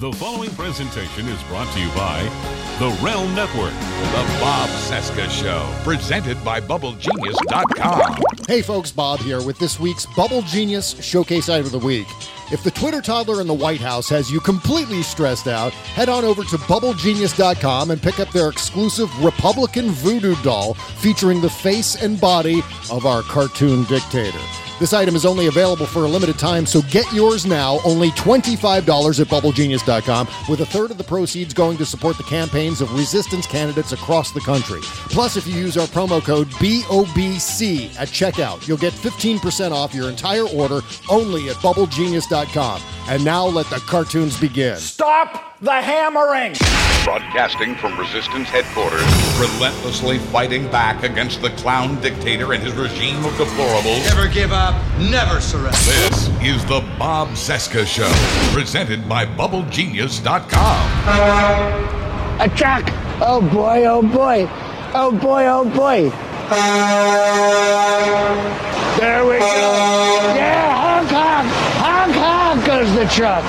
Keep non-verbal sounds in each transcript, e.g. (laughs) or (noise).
The following presentation is brought to you by the Realm Network. The Bob Cesca Show, presented by BubbleGenius.com. Hey folks, Bob here with this week's Bubble Genius Showcase Item of the Week. If the Twitter toddler in the White House has you completely stressed out, head on over to BubbleGenius.com and pick up their exclusive Republican voodoo doll featuring the face and body of our cartoon dictator. This item is only available for a limited time, so get yours now, only $25 at BubbleGenius.com, with a third of the proceeds going to support the campaigns of resistance candidates across the country. Plus, if you use our promo code BOBC at checkout, you'll get 15% off your entire order only at BubbleGenius.com. And now let the cartoons begin. Stop the hammering! Broadcasting from Resistance headquarters, relentlessly fighting back against the clown dictator and his regime of deplorables. Never give up, never surrender. This is the Bob Cesca Show, presented by BubbleGenius.com. A truck! Oh boy, oh boy. Oh boy, oh boy. There we go. Yeah, honk honk. Honk honk goes the truck.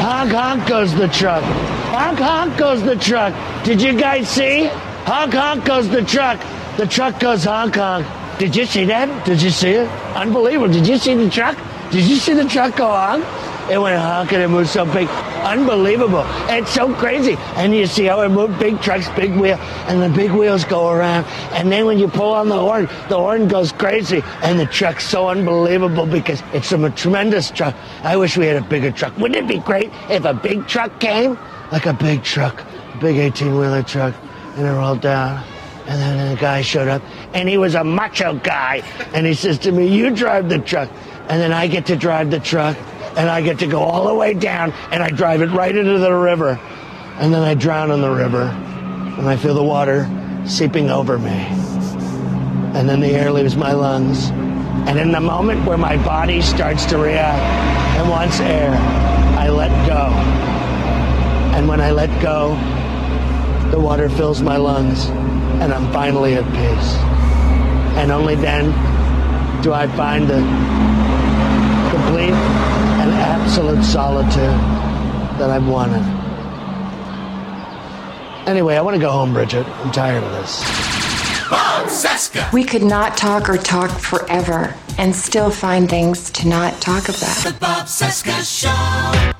Honk honk goes the truck. Honk honk goes the truck. Did you guys see? Honk honk goes the truck. The truck goes honk honk. Did you see that? Did you see it? Unbelievable. Did you see the truck? Did you see the truck go on? It went honking. it moved so big. Unbelievable. It's so crazy. And you see how it moved big trucks, big wheel, and the big wheels go around. And then when you pull on the horn, the horn goes crazy. And the truck's so unbelievable because it's from a tremendous truck. I wish we had a bigger truck. Wouldn't it be great if a big truck came? Like a big truck, a big 18 wheeler truck, and it rolled down. And then the guy showed up, and he was a macho guy. And he says to me, You drive the truck. And then I get to drive the truck, and I get to go all the way down, and I drive it right into the river. And then I drown in the river, and I feel the water seeping over me. And then the air leaves my lungs. And in the moment where my body starts to react and wants air, I let go. And when I let go, the water fills my lungs, and I'm finally at peace. And only then do I find the complete and absolute solitude that I've wanted. Anyway, I want to go home, Bridget. I'm tired of this. Bob Cesca. We could not talk or talk forever and still find things to not talk about. The Bob Cesca Show.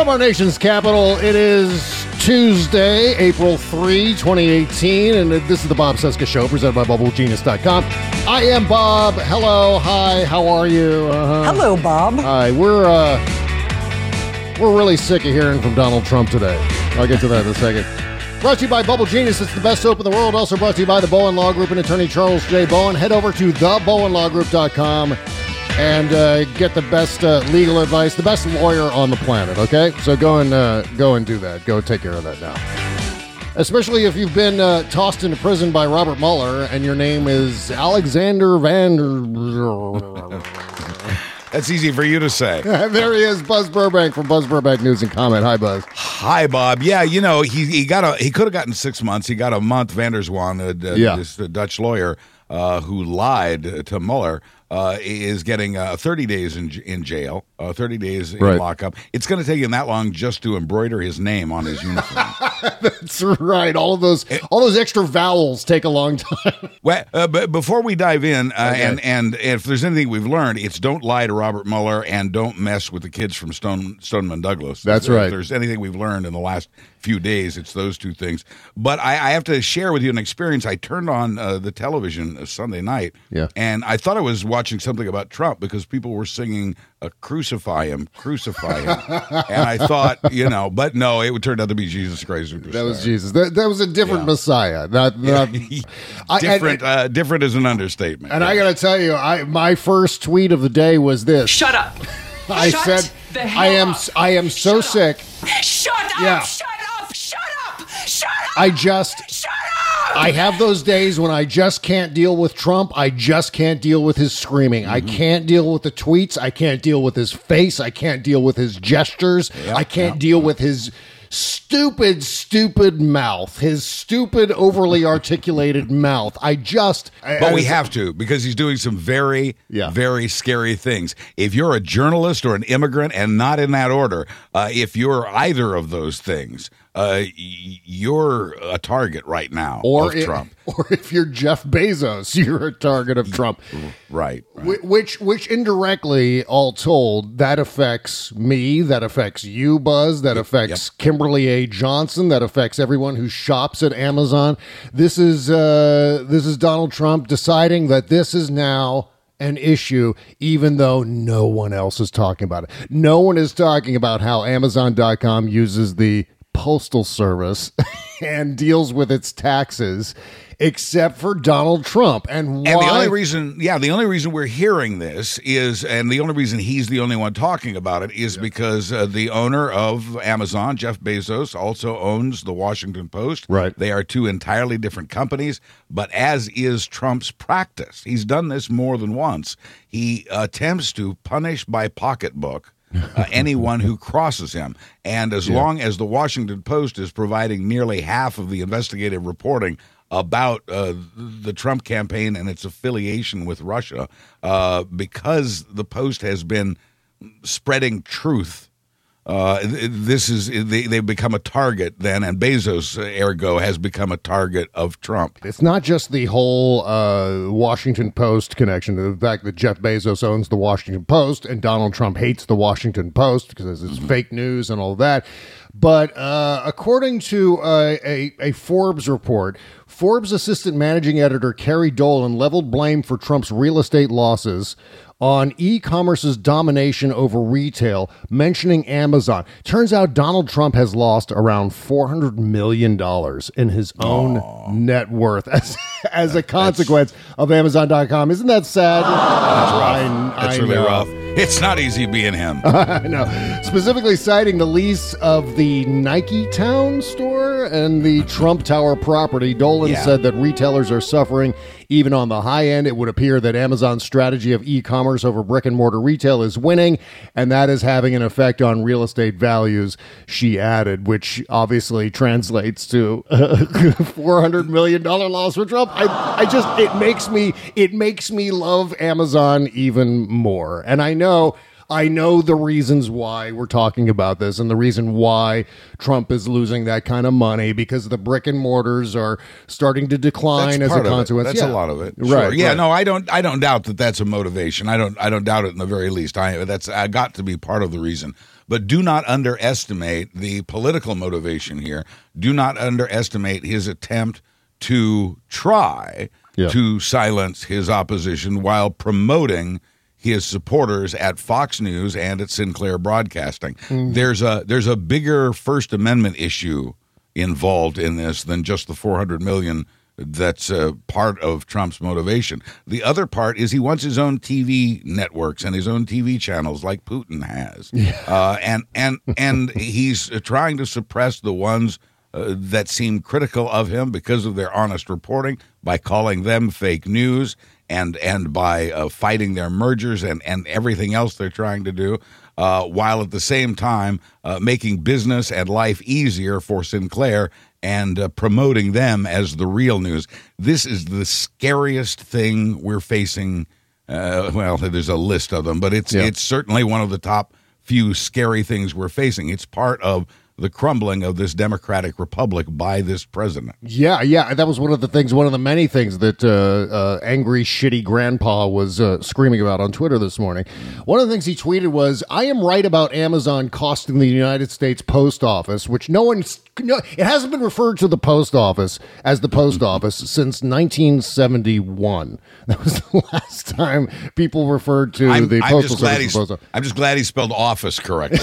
From our nation's capital, it is Tuesday, April 3, 2018, and this is the Bob Cesca Show presented by BubbleGenius.com. I am Bob. Hello, hi, how are you? Uh-huh. Hello, Bob. Hi, we're uh, we're really sick of hearing from Donald Trump today. I'll get to that in a second. Brought to you by Bubble Genius. It's the best soap in the world. Also brought to you by the Bowen Law Group and attorney Charles J. Bowen. Head over to thebowenlawgroup.com and uh, get the best uh, legal advice, the best lawyer on the planet. Okay, so go and uh, go and do that. Go take care of that now. Especially if you've been uh, tossed into prison by Robert Mueller and your name is Alexander Van. (laughs) That's easy for you to say. (laughs) there he is, Buzz Burbank from Buzz Burbank News and Comment. Hi, Buzz. Hi, Bob. Yeah, you know he he got a he could have gotten six months. He got a month. Van der Zwaan, uh, uh, Yeah. this uh, Dutch lawyer uh, who lied to Mueller, uh, is getting uh, 30 days in in jail, uh, 30 days in Right. lockup. It's going to take him that long just to embroider his name on his uniform. (laughs) That's right. All of those, all those extra vowels take a long time. (laughs) well, uh, but before we dive in, uh, Okay. and and if there's anything we've learned, it's don't lie to Robert Mueller and don't mess with the kids from Stone Stoneman Douglas. That's If right. there's anything we've learned in the last few days, it's those two things. But I, I have to share with you an experience. I turned on uh, the television uh, Sunday night, Yeah. and I thought I was watching something about Trump because people were singing uh, "Crucify him, crucify him," (laughs) and I thought, you know, but no, it turned out to be Jesus Christ. That was Jesus. That, that was a different Messiah. Not, not (laughs) (laughs) different. I- uh, different is an understatement. and I got to tell you, I my first tweet of the day was this. Shut up. I Shut said, the I am, up. I am so Shut sick. Shut up. Yeah. Shut up. Shut up. Shut up. I just, Shut I have those days when I just can't deal with Trump. I just can't deal with his screaming. I can't deal with the tweets. I can't deal with his face. I can't deal with his gestures. I can't deal with his stupid, stupid mouth. His stupid, overly (laughs) articulated mouth. I just. But we have to because he's doing some very, Yeah. very scary things. If you're a journalist or an immigrant, and not in that order, uh, if you're either of those things, uh, you're a target right now Or of if, Trump. (laughs) or if you're Jeff Bezos, (laughs) you're a target of Trump. Right. right. Wh- Which, which indirectly, all told, that affects me, that affects you, Buzz, that affects Kimberly A. Johnson, that affects everyone who shops at Amazon. This is uh, this is Donald Trump deciding that this is now an issue, even though no one else is talking about it. No one is talking about how Amazon.com uses the postal service (laughs) and deals with its taxes. Except for Donald Trump, and why? And the only reason, yeah, the only reason we're hearing this is, and the only reason he's the only one talking about it is because uh, the owner of Amazon, Jeff Bezos, also owns the Washington Post. Right. They are two entirely different companies, but as is Trump's practice, he's done this more than once. He attempts to punish by pocketbook. Uh, anyone who crosses him. And as long as the Washington Post is providing nearly half of the investigative reporting about uh, the Trump campaign and its affiliation with Russia, uh, because the Post has been spreading truth. Uh, this is they, they've become a target then, and Bezos, uh, ergo, has become a target of Trump. It's not just the whole uh, Washington Post connection, the fact that Jeff Bezos owns the Washington Post and Donald Trump hates the Washington Post because it's fake news and all that. But uh, according to uh, a, a Forbes report, Forbes assistant managing editor Kerry Dolan leveled blame for Trump's real estate losses on e-commerce's domination over retail, mentioning Amazon. Turns out Donald Trump has lost around four hundred million dollars in his own net worth (laughs) as as a consequence of Amazon.com. Isn't that sad? That's rough. I, That's I really know. rough. It's not easy being him. (laughs) I know. Specifically citing the lease of the Nike Town store and the Trump Tower property, Dolan Yeah. said that retailers are suffering even on the high end. It would appear that Amazon's strategy of e commerce over brick and mortar retail is winning, and that is having an effect on real estate values, she added, which obviously translates to a (laughs) $400 million loss for Trump. I, I just, it makes me, it makes me love Amazon even more. And I know. I know the reasons why we're talking about this and the reason why Trump is losing that kind of money because the brick and mortars are starting to decline as a consequence. That's Yeah. a lot of it. Right. Yeah. right. No, I don't. I don't doubt that that's a motivation. I don't. I don't doubt it in the very least. I that's I got to be part of the reason. But do not underestimate the political motivation here. Do not underestimate his attempt to try Yeah. to silence his opposition while promoting his supporters at Fox News and at Sinclair Broadcasting. Mm-hmm. There's a there's a bigger First Amendment issue involved in this than just the 400 million that's uh, part of Trump's motivation. The other part is he wants his own TV networks and his own TV channels like Putin has. Uh, and and and (laughs) he's trying to suppress the ones uh, that seem critical of him because of their honest reporting by calling them fake news and and by uh, fighting their mergers and and everything else they're trying to do uh, while at the same time uh, making business and life easier for Sinclair and uh, promoting them as the real news. This is the scariest thing we're facing. Uh, well, there's a list of them, but it's Yeah. it's certainly one of the top few scary things we're facing. It's part of the crumbling of this democratic republic by this president. Yeah, yeah, that was one of the things, one of the many things that uh, uh, angry, shitty grandpa was uh, screaming about on Twitter this morning. One of the things he tweeted was, "I am right about Amazon costing the United States Post Office, which no one, no, it hasn't been referred to the post office as the post (laughs) office since 1971. (laughs) That was the last time people referred to I'm, the I'm postal just glad service. the post office. I'm just glad he spelled office correctly.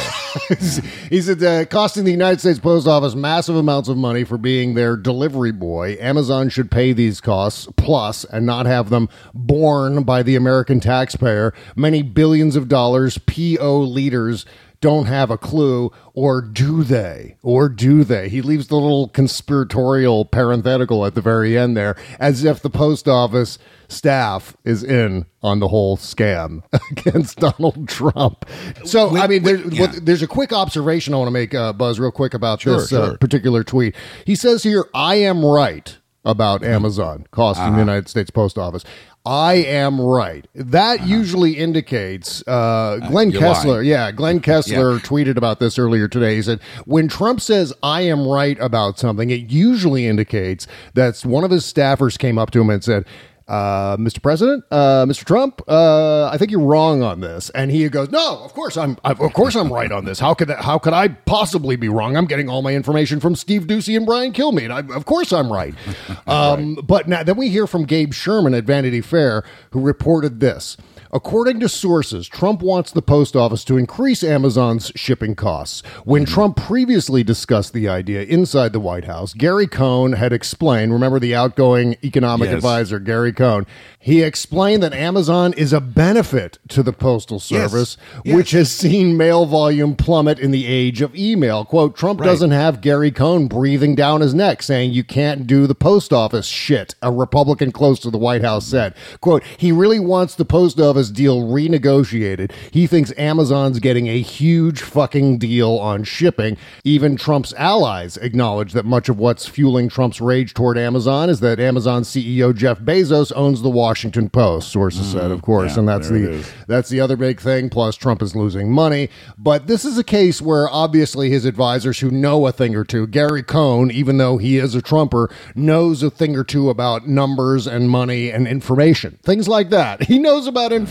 (laughs) he said, uh, costing the United States Post Office massive amounts of money for being their delivery boy. Amazon should pay these costs plus and not have them borne by the American taxpayer. Many billions of dollars PO leaders don't have a clue, or do they? Or do they? He leaves the little conspiratorial parenthetical at the very end there, as if the post office staff is in on the whole scam (laughs) against Donald Trump. So, We- I mean, we- there, yeah. what- there's a quick observation I want to make, uh, Buzz, real quick about Sure, this uh, particular tweet. He says here, I am right about Mm-hmm. Amazon costing Uh-huh. the United States Post Office. I am right. That usually indicates uh, Glenn you're Kessler. lying. Yeah, Glenn (laughs) Kessler tweeted about this earlier today. He said, when Trump says, I am right about something, it usually indicates that one of his staffers came up to him and said, uh, Mr. President, uh, Mr. Trump, uh, I think you're wrong on this. And he goes, No, of course I'm, I, of course I'm right on this. How could that, how could I possibly be wrong? I'm getting all my information from Steve Doocy and Brian Kilmeade. I, of course I'm right. (laughs) Um, But now then we hear from Gabe Sherman at Vanity Fair, who reported this. According to sources, Trump wants the post office to increase Amazon's shipping costs. When hmm. Trump previously discussed the idea inside the White House, Gary Cohn had explained, remember the outgoing economic Yes. advisor, Gary Cohn, he explained that Amazon is a benefit to the Postal Service, Yes. which has seen mail volume plummet in the age of email. Quote, Trump Right. doesn't have Gary Cohn breathing down his neck saying you can't do the post office shit, a Republican close to the White House said. Quote, he really wants the post office deal renegotiated. He thinks Amazon's getting a huge fucking deal on shipping. Even Trump's allies acknowledge that much of what's fueling Trump's rage toward Amazon is that Amazon CEO Jeff Bezos owns the Washington Post, sources said, of course, yeah, and that's the that's the other big thing. Plus, Trump is losing money. But this is a case where obviously his advisors who know a thing or two, Gary Cohn, even though he is a Trumper, knows a thing or two about numbers and money and information. Things like that. (laughs) He knows about information,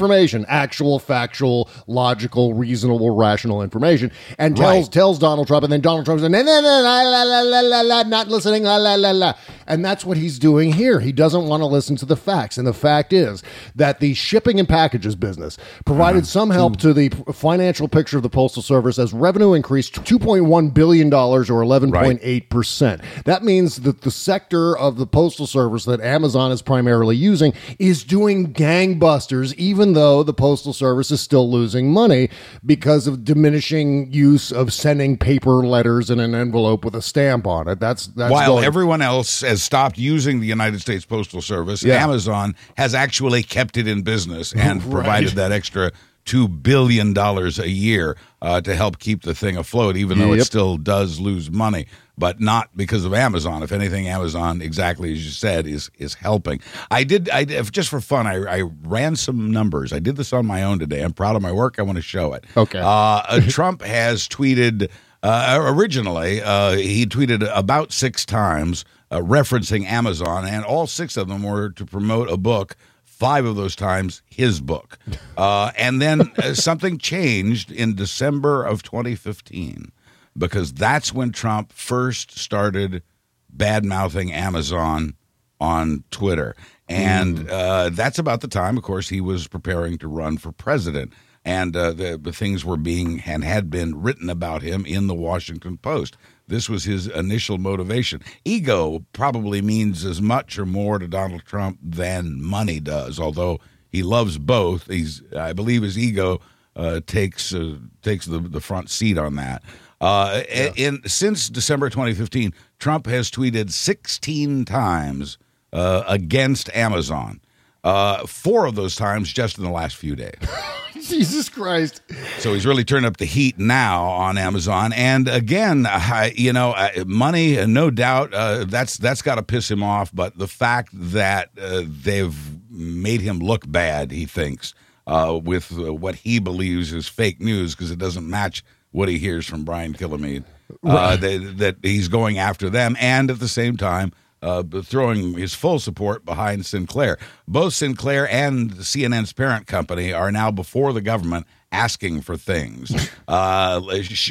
actual, factual, logical, reasonable, rational information, and tells Right. tells Donald Trump, and then Donald Trump says, no, no, no, la, la, la, la, la, la, not listening, la, la, la, la. And that's what he's doing here. He doesn't want to listen to the facts. And the fact is that the shipping and packages business provided mm-hmm. some help mm-hmm. to the financial picture of the Postal Service as revenue increased $2.1 billion or 11.8%. That means that the sector of the Postal Service that Amazon is primarily using is doing gangbusters, even though the Postal Service is still losing money because of diminishing use of sending paper letters in an envelope with a stamp on it. That's that's While going- everyone else has stopped using the United States Postal Service, Yeah. Amazon has actually kept it in business and (laughs) provided that extra two billion dollars a year uh, to help keep the thing afloat, even though it still does lose money. But not because of Amazon. If anything, Amazon, exactly as you said, is is helping. I did. I just for fun. I, I ran some numbers. I did this on my own today. I'm proud of my work. I want to show it. Okay. Uh, uh, (laughs) Trump has tweeted uh, originally. Uh, he tweeted about six times uh, referencing Amazon, and all six of them were to promote a book. Five of those times, his book. (laughs) Uh, and then uh, something changed in December of 2015 because that's when Trump first started bad mouthing Amazon on Twitter. And uh, that's about the time, of course, he was preparing to run for president. And uh, the, the things were being and had been written about him in the Washington Post. This was his initial motivation. Ego probably means as much or more to Donald Trump than money does, although he loves both. He's, I believe, his ego uh, takes uh, takes the, the front seat on that. Uh, in since December 2015, Trump has tweeted 16 times uh, against Amazon. Uh, four of those times just in the last few days. (laughs) (laughs) Jesus Christ. So he's really turned up the heat now on Amazon. And again, you know, uh, money, uh, no doubt, uh, that's that's got to piss him off. But the fact that uh, they've made him look bad, he thinks, uh, with uh, what he believes is fake news because it doesn't match what he hears from Brian Kilmeade. Uh, that, that he's going after them, and at the same time. Uh, throwing his full support behind Sinclair. Both Sinclair and CNN's parent company are now before the government asking for things. (laughs) Uh,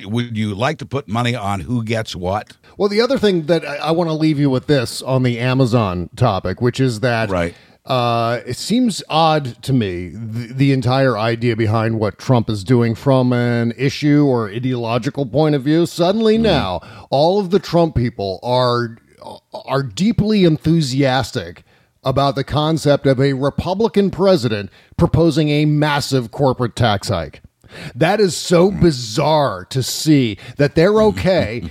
would you like to put money on who gets what? Well, the other thing that I, I want to leave you with this on the Amazon topic, which is that Right. uh, it seems odd to me the, the entire idea behind what Trump is doing from an issue or ideological point of view. Suddenly now, all of the Trump people are are deeply enthusiastic about the concept of a Republican president proposing a massive corporate tax hike. That is so hmm. bizarre to see that they're (laughs) okay.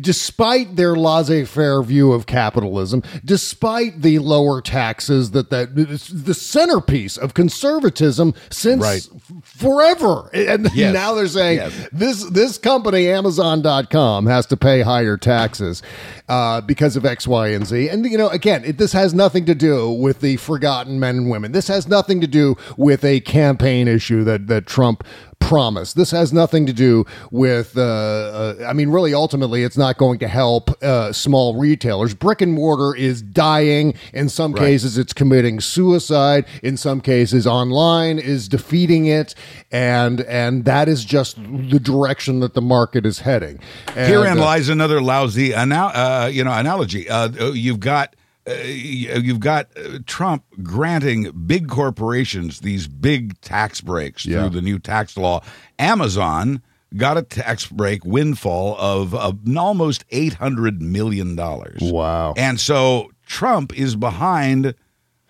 Despite their laissez-faire view of capitalism, despite the lower taxes that that the centerpiece of conservatism since Right. forever, and Yes. now they're saying Yes. this this company Amazon.com has to pay higher taxes uh, because of X, Y, and Z. And you know, again, it, this has nothing to do with the forgotten men and women. This has nothing to do with a campaign issue that that Trump promised. This has nothing to do with. Uh, uh, I mean, really, ultimately, it's not going to help uh, small retailers. Brick and mortar is dying. In some cases, it's committing suicide. In some cases, online is defeating it, and and that is just the direction that the market is heading. And, Herein uh, lies another lousy, anal- uh, you know, analogy. Uh, you've got. Uh, you've got uh, Trump granting big corporations these big tax breaks Yeah. through the new tax law. Amazon got a tax break windfall of, of almost eight hundred million dollars. Wow. And so Trump is behind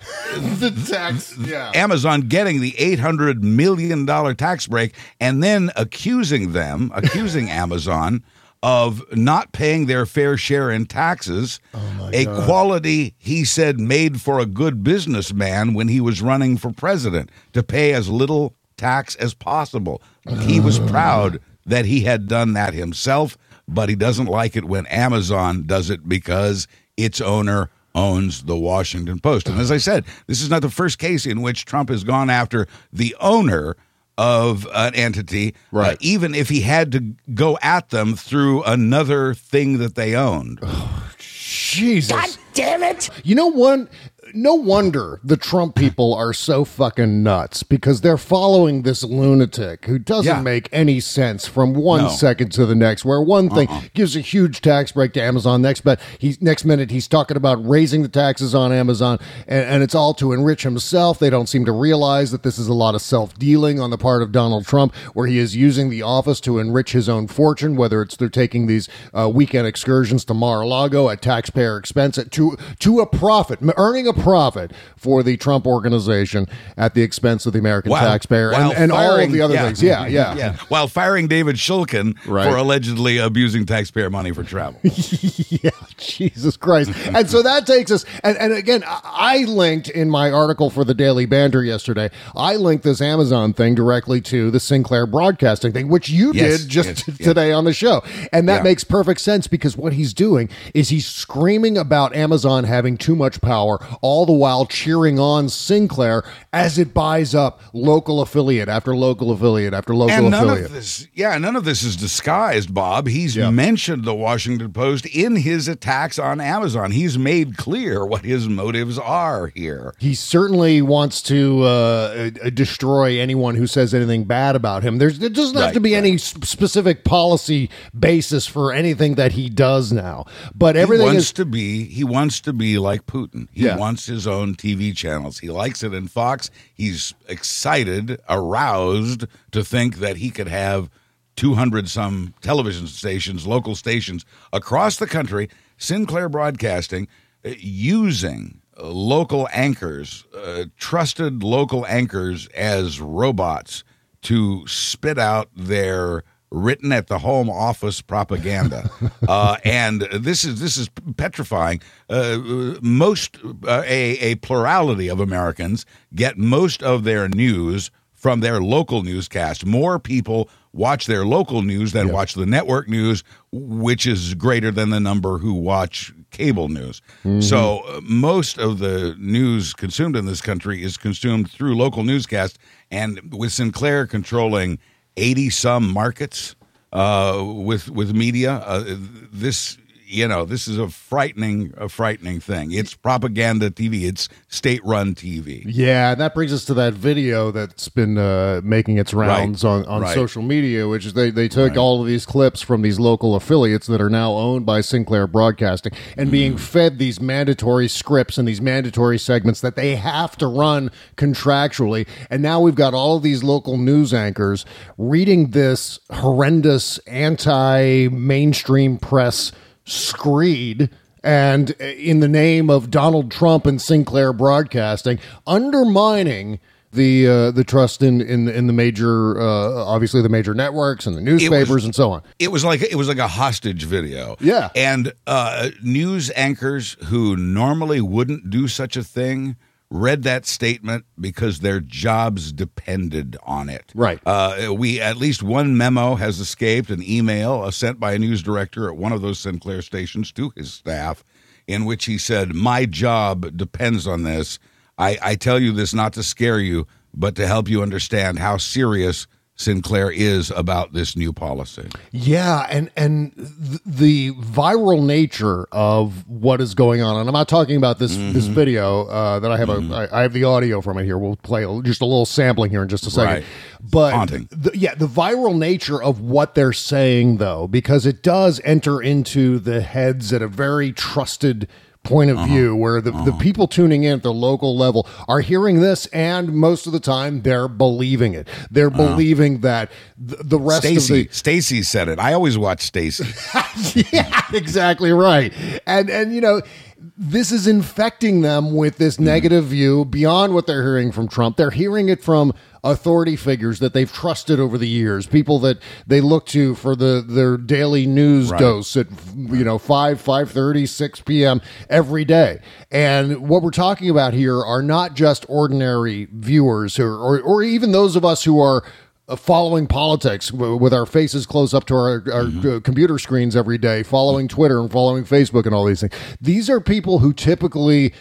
(laughs) the tax, yeah. Amazon getting the $800 million tax break and then accusing them, accusing (laughs) Amazon of not paying their fair share in taxes, oh, a quality he said made for a good businessman when he was running for president to pay as little tax as possible. He was oh. proud that he had done that himself, but he doesn't like it when Amazon does it because its owner owns the Washington Post. And as I said, this is not the first case in which Trump has gone after the owner of an entity, uh, Right. even if he had to go at them through another thing that they owned. (sighs) Jesus. God Damn it! You know one no wonder the Trump people are so fucking nuts because they're following this lunatic who doesn't Yeah. make any sense from one No. second to the next. Where one thing Uh-uh. gives a huge tax break to Amazon, next but he's next minute he's talking about raising the taxes on Amazon, and, and it's all to enrich himself. They don't seem to realize that this is a lot of self dealing on the part of Donald Trump, where he is using the office to enrich his own fortune. Whether it's they're taking these uh, weekend excursions to Mar-a-Lago at taxpayer expense at, to to a profit, earning a profit for the Trump organization at the expense of the American While- taxpayer, and, while and all of firing- the other yeah. things. Yeah, yeah, (laughs) Yeah, while firing David Shulkin Right. for allegedly abusing taxpayer money for travel. (laughs) yeah, Jesus Christ. And so that takes us, and, and again, I I linked in my article for the Daily Banter yesterday, I linked this Amazon thing directly to the Sinclair Broadcasting thing, which you Yes, did just yes, t- yes. today on the show. And that Yeah. makes perfect sense because what he's doing is he's screaming about Amazon having too much power, all the while cheering on Sinclair as it buys up local affiliate after local affiliate after local and none affiliate. of this, yeah, none of this is disguised, Bob. He's Yeah. mentioned the Washington Post in his attacks on Amazon. He's made clear what his motives are here. He certainly wants to uh, uh, destroy anyone who says anything bad about him. There's there doesn't have to be right. any specific policy basis for anything that he does now. But everything he wants is to be he wants to be like Putin. He Yeah. wants his own TV channels. He likes it in Fox. He's excited, aroused to think that he could have 200 some television stations, local stations across the country, Sinclair Broadcasting uh, using local anchors, uh, trusted local anchors as robots to spit out their written at the home office propaganda. (laughs) Uh, and this is this is petrifying. Uh, most uh, a, a plurality of americans get most of their news from their local newscast. More people watch their local news than watch the network news which is greater than the number who watch cable news. So uh, most of the news consumed in this country is consumed through local newscast and with sinclair controlling 80 some markets uh, with with media. Uh, this you know this is a frightening a frightening thing. It's propaganda TV. It's state run TV. yeah, and that brings us to that video that's been uh, making its rounds on, on right. social media, which is they, they took all of these clips from these local affiliates that are now owned by Sinclair Broadcasting and being fed these mandatory scripts and these mandatory segments that they have to run contractually. And now we've got all of these local news anchors reading this horrendous anti mainstream press screed and in the name of Donald Trump and Sinclair Broadcasting, undermining the uh, the trust in in in the major, uh, obviously the major networks and the newspapers and so on. It was like it was like a hostage video. Yeah. and uh, news anchors who normally wouldn't do such a thing read that statement because their jobs depended on it. Right. Uh, we at least one memo has escaped, an email uh, sent by a news director at one of those Sinclair stations to his staff, in which he said, "My job depends on this. I, I tell you this not to scare you, but to help you understand how serious." Sinclair is about this new policy. Yeah, and and th- the viral nature of what is going on, and I'm not talking about this this Mm-hmm. video uh, that I have a I, I have the audio from it here. We'll play just a little sampling here in just a second. Right. But Haunting. the, yeah, the viral nature of what they're saying, though, because it does enter into the heads at a very trusted point Uh-huh. of view where the, the people tuning in at the local level are hearing this and most of the time they're believing it they're believing that the, the rest Uh-huh. Of the Stacy said it. I always watch Stacy. (laughs) yeah, exactly right. And and you know, this is infecting them with this hmm. negative view beyond what they're hearing from Trump. They're hearing it from authority figures that they've trusted over the years, people that they look to for the their daily news Right. dose at you know 5 5:30 6 p.m. every day. And what we're talking about here are not just ordinary viewers or or, or even those of us who are following politics w- with our faces close up to our, our uh, computer screens every day, following Twitter and following Facebook and all these things. These are people who typically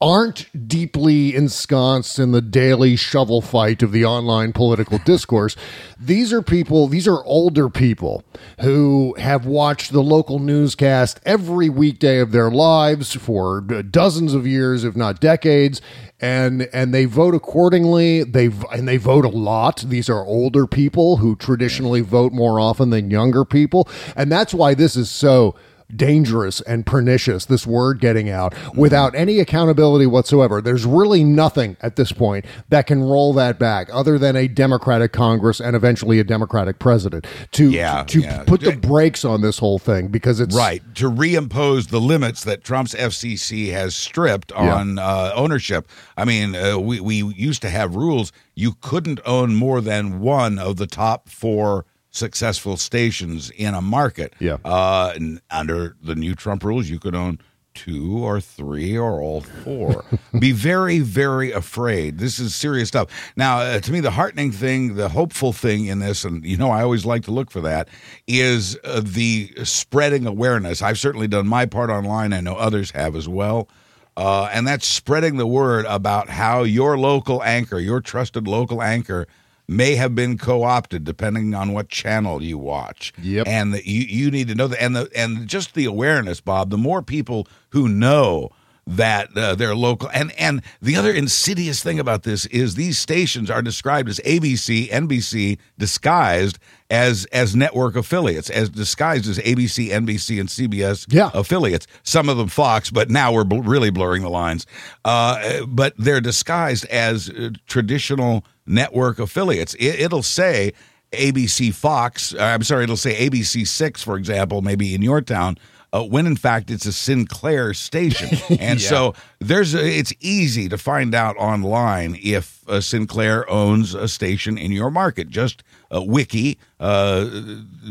aren't deeply ensconced in the daily shovel fight of the online political discourse. These are people, these are older people who have watched the local newscast every weekday of their lives for dozens of years, if not decades. And and they vote accordingly. They and they vote a lot. These are older people who traditionally vote more often than younger people, and that's why this is so dangerous and pernicious, this word getting out without any accountability whatsoever. There's really nothing at this point that can roll that back other than a Democratic Congress and eventually a Democratic president to, Yeah, to yeah. put the brakes on this whole thing because it's Right. To reimpose the limits that Trump's FCC has stripped on uh, ownership. I mean, uh, we, we used to have rules. You couldn't own more than one of the top four successful stations in a market. Yeah. Uh, and under the new Trump rules, you could own two or three or all four. (laughs) Be very, very afraid. This is serious stuff. Now, uh, to me, the heartening thing, the hopeful thing in this, and you know, I always like to look for that, is uh, the spreading awareness. I've certainly done my part online. I know others have as well. Uh, and that's spreading the word about how your local anchor, your trusted local anchor, may have been co-opted depending on what channel you watch. Yep. And that you you need to know that, and the and just the awareness, Bob. The more people who know that uh, they're local, and and the other insidious thing about this is these stations are described as ABC, NBC, disguised as as network affiliates, as disguised as ABC, NBC, and CBS Yeah. affiliates. Some of them Fox, but now we're bl- really blurring the lines. Uh, but they're disguised as uh, traditional network affiliates. It, it'll say ABC Fox. uh, I'm sorry, it'll say ABC Six, for example, maybe in your town. Uh, when in fact it's a Sinclair station, (laughs) and so there's a, it's easy to find out online if uh, Sinclair owns a station in your market. Just uh, wiki uh,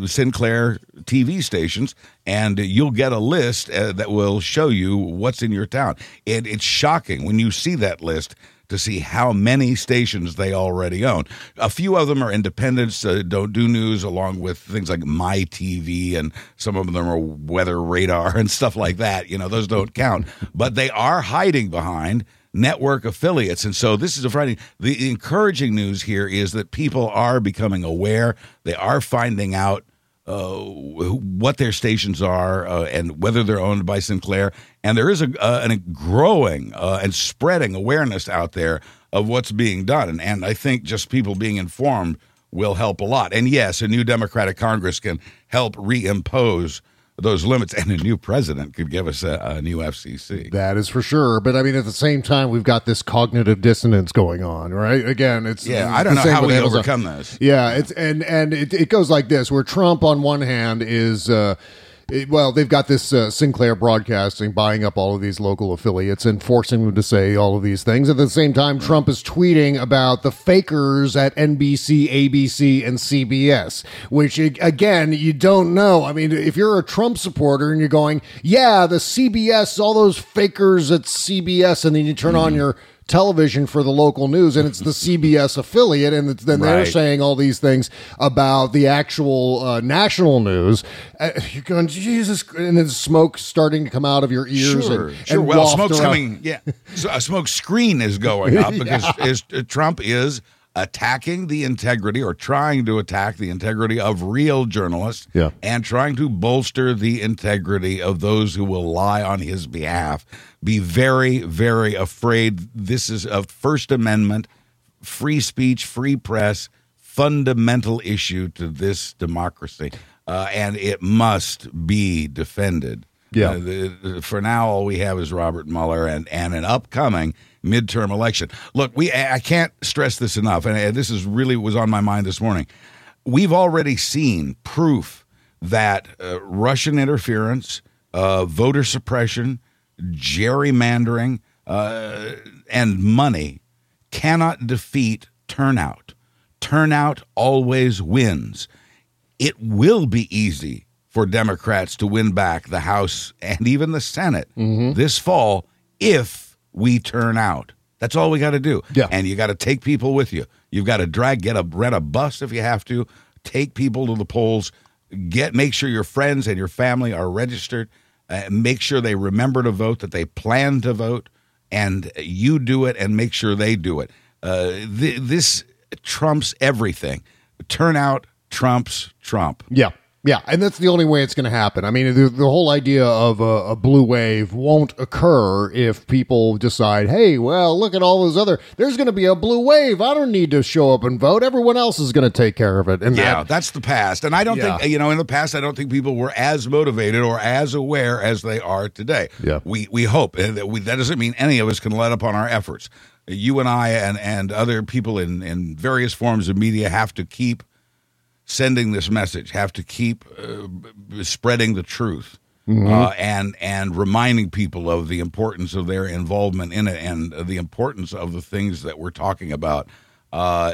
Sinclair TV stations, and you'll get a list uh, that will show you what's in your town. And it's shocking when you see that list to see how many stations they already own. A few of them are independents, uh, don't do news, along with things like My TV, and some of them are Weather Radar (laughs) and stuff like that. You know, those don't count, but they are hiding behind network affiliates. And so this is a Friday. The encouraging news here is that people are becoming aware. They are finding out uh, what their stations are uh, and whether they're owned by Sinclair. And there is a, uh, a growing uh, and spreading awareness out there of what's being done. And, and I think just people being informed will help a lot. And yes, a new Democratic Congress can help reimpose those limits, and a new president could give us a, a new FCC. That is for sure. But I mean, at the same time, we've got this cognitive dissonance going on, right? Again, it's Yeah, it's I don't know how we Amazon. overcome this. Yeah, it's and and it, it goes like this: where Trump, on one hand, is uh, It- well, they've got this uh, Sinclair Broadcasting buying up all of these local affiliates and forcing them to say all of these things. At the same time, Trump is tweeting about the fakers at NBC, ABC, and CBS, which again, you don't know. I mean, if you're a Trump supporter and you're going, yeah, the CBS, all those fakers at CBS, and then you turn on your television for the local news and it's the (laughs) CBS affiliate and then they're Right. saying all these things about the actual uh, national news uh, you're going Jesus and then smoke starting to come out of your ears Sure, and, sure. and well, smoke's around. coming. Yeah, (laughs) so a smoke screen is going up because (laughs) is, uh, Trump is attacking the integrity or trying to attack the integrity of real journalists Yeah. and trying to bolster the integrity of those who will lie on his behalf. Be very, very afraid. This is a First Amendment, free speech, free press, fundamental issue to this democracy, uh, and it must be defended. Yeah. Uh, the, for now, all we have is Robert Mueller and, and an upcoming midterm election. Look, we I can't stress this enough, and this is really was on my mind this morning. We've already seen proof that uh, Russian interference, uh, voter suppression, gerrymandering, uh, and money cannot defeat turnout. Turnout always wins it will be easy for Democrats to win back the House and even the Senate this fall if we turn out. That's all we got to do. Yeah. And you got to take people with you. You've got to drag, get a rent a bus if you have to. Take people to the polls. Get make sure your friends and your family are registered. Uh, make sure they remember to vote. That they plan to vote, and you do it, and make sure they do it. Uh, th- this trumps everything. Turnout trumps Trump. Yeah. Yeah, and that's the only way it's going to happen. I mean, the, the whole idea of a, a blue wave won't occur if people decide, hey, well, look at all those other. There's going to be a blue wave. I don't need to show up and vote. Everyone else is going to take care of it. And Yeah, that, that's the past. And I don't Yeah. think you know in the past I don't think people were as motivated or as aware as they are today. Yeah. We we hope and that we that doesn't mean any of us can let up on our efforts. You and I and and other people in in various forms of media have to keep sending this message, have to keep uh, spreading the truth. Uh, and and reminding people of the importance of their involvement in it and the importance of the things that we're talking about. Uh,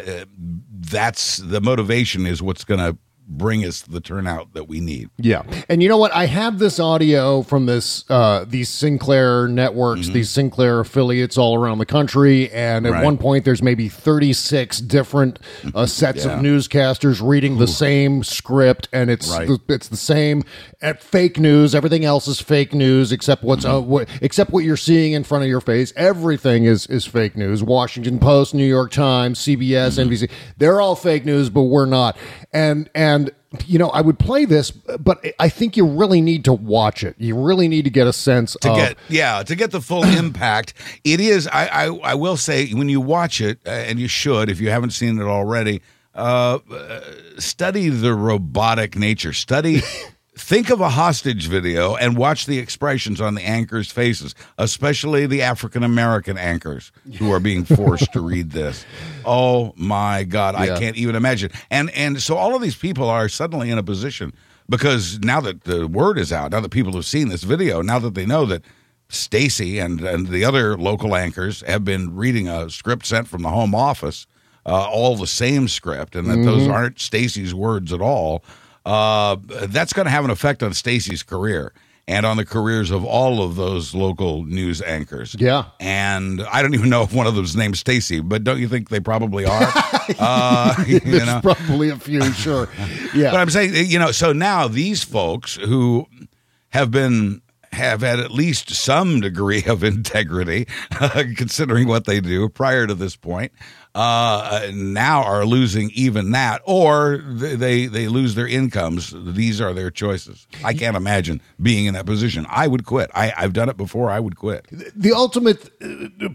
that's the motivation is what's going to bring us the turnout that we need. Yeah, and you know what? I have this audio from this uh, these Sinclair networks, these Sinclair affiliates all around the country, and at Right. one point there's maybe 36 different uh, sets Yeah. of newscasters reading the same script, and it's Right. the, it's the same at fake news. Everything else is fake news except what's uh, what, except what you're seeing in front of your face. Everything is is fake news. Washington Post, New York Times, CBS, NBC. They're all fake news, but we're not. And and you know, I would play this, but I think you really need to watch it. You really need to get a sense to of get yeah to get the full (clears throat) impact it is I, I i will say when you watch it uh, and you should if you haven't seen it already uh, uh study the robotic nature study (laughs) think of a hostage video and watch the expressions on the anchors faces especially the african american anchors who are being forced to read this oh my god Yeah. i can't even imagine and and so all of these people are suddenly in a position because now that the word is out, now that people have seen this video, now that they know that Stacy and and the other local anchors have been reading a script sent from the home office, uh, all the same script, and that those Mm-hmm. aren't Stacy's words at all. Uh, that's going to have an effect on Stacy's career and on the careers of all of those local news anchors. Yeah. and I don't even know if one of them's named Stacy, but don't you think they probably are? (laughs) uh, (laughs) you There's know? probably a few, sure. Yeah. But I'm saying, you know, so now these folks who have been have had at least some degree of (laughs) integrity, considering what they do prior to this point, uh, now are losing even that, or they, they lose their incomes. These are their choices. I can't imagine being in that position. I would quit. I, I've done it before. I would quit. the ultimate uh,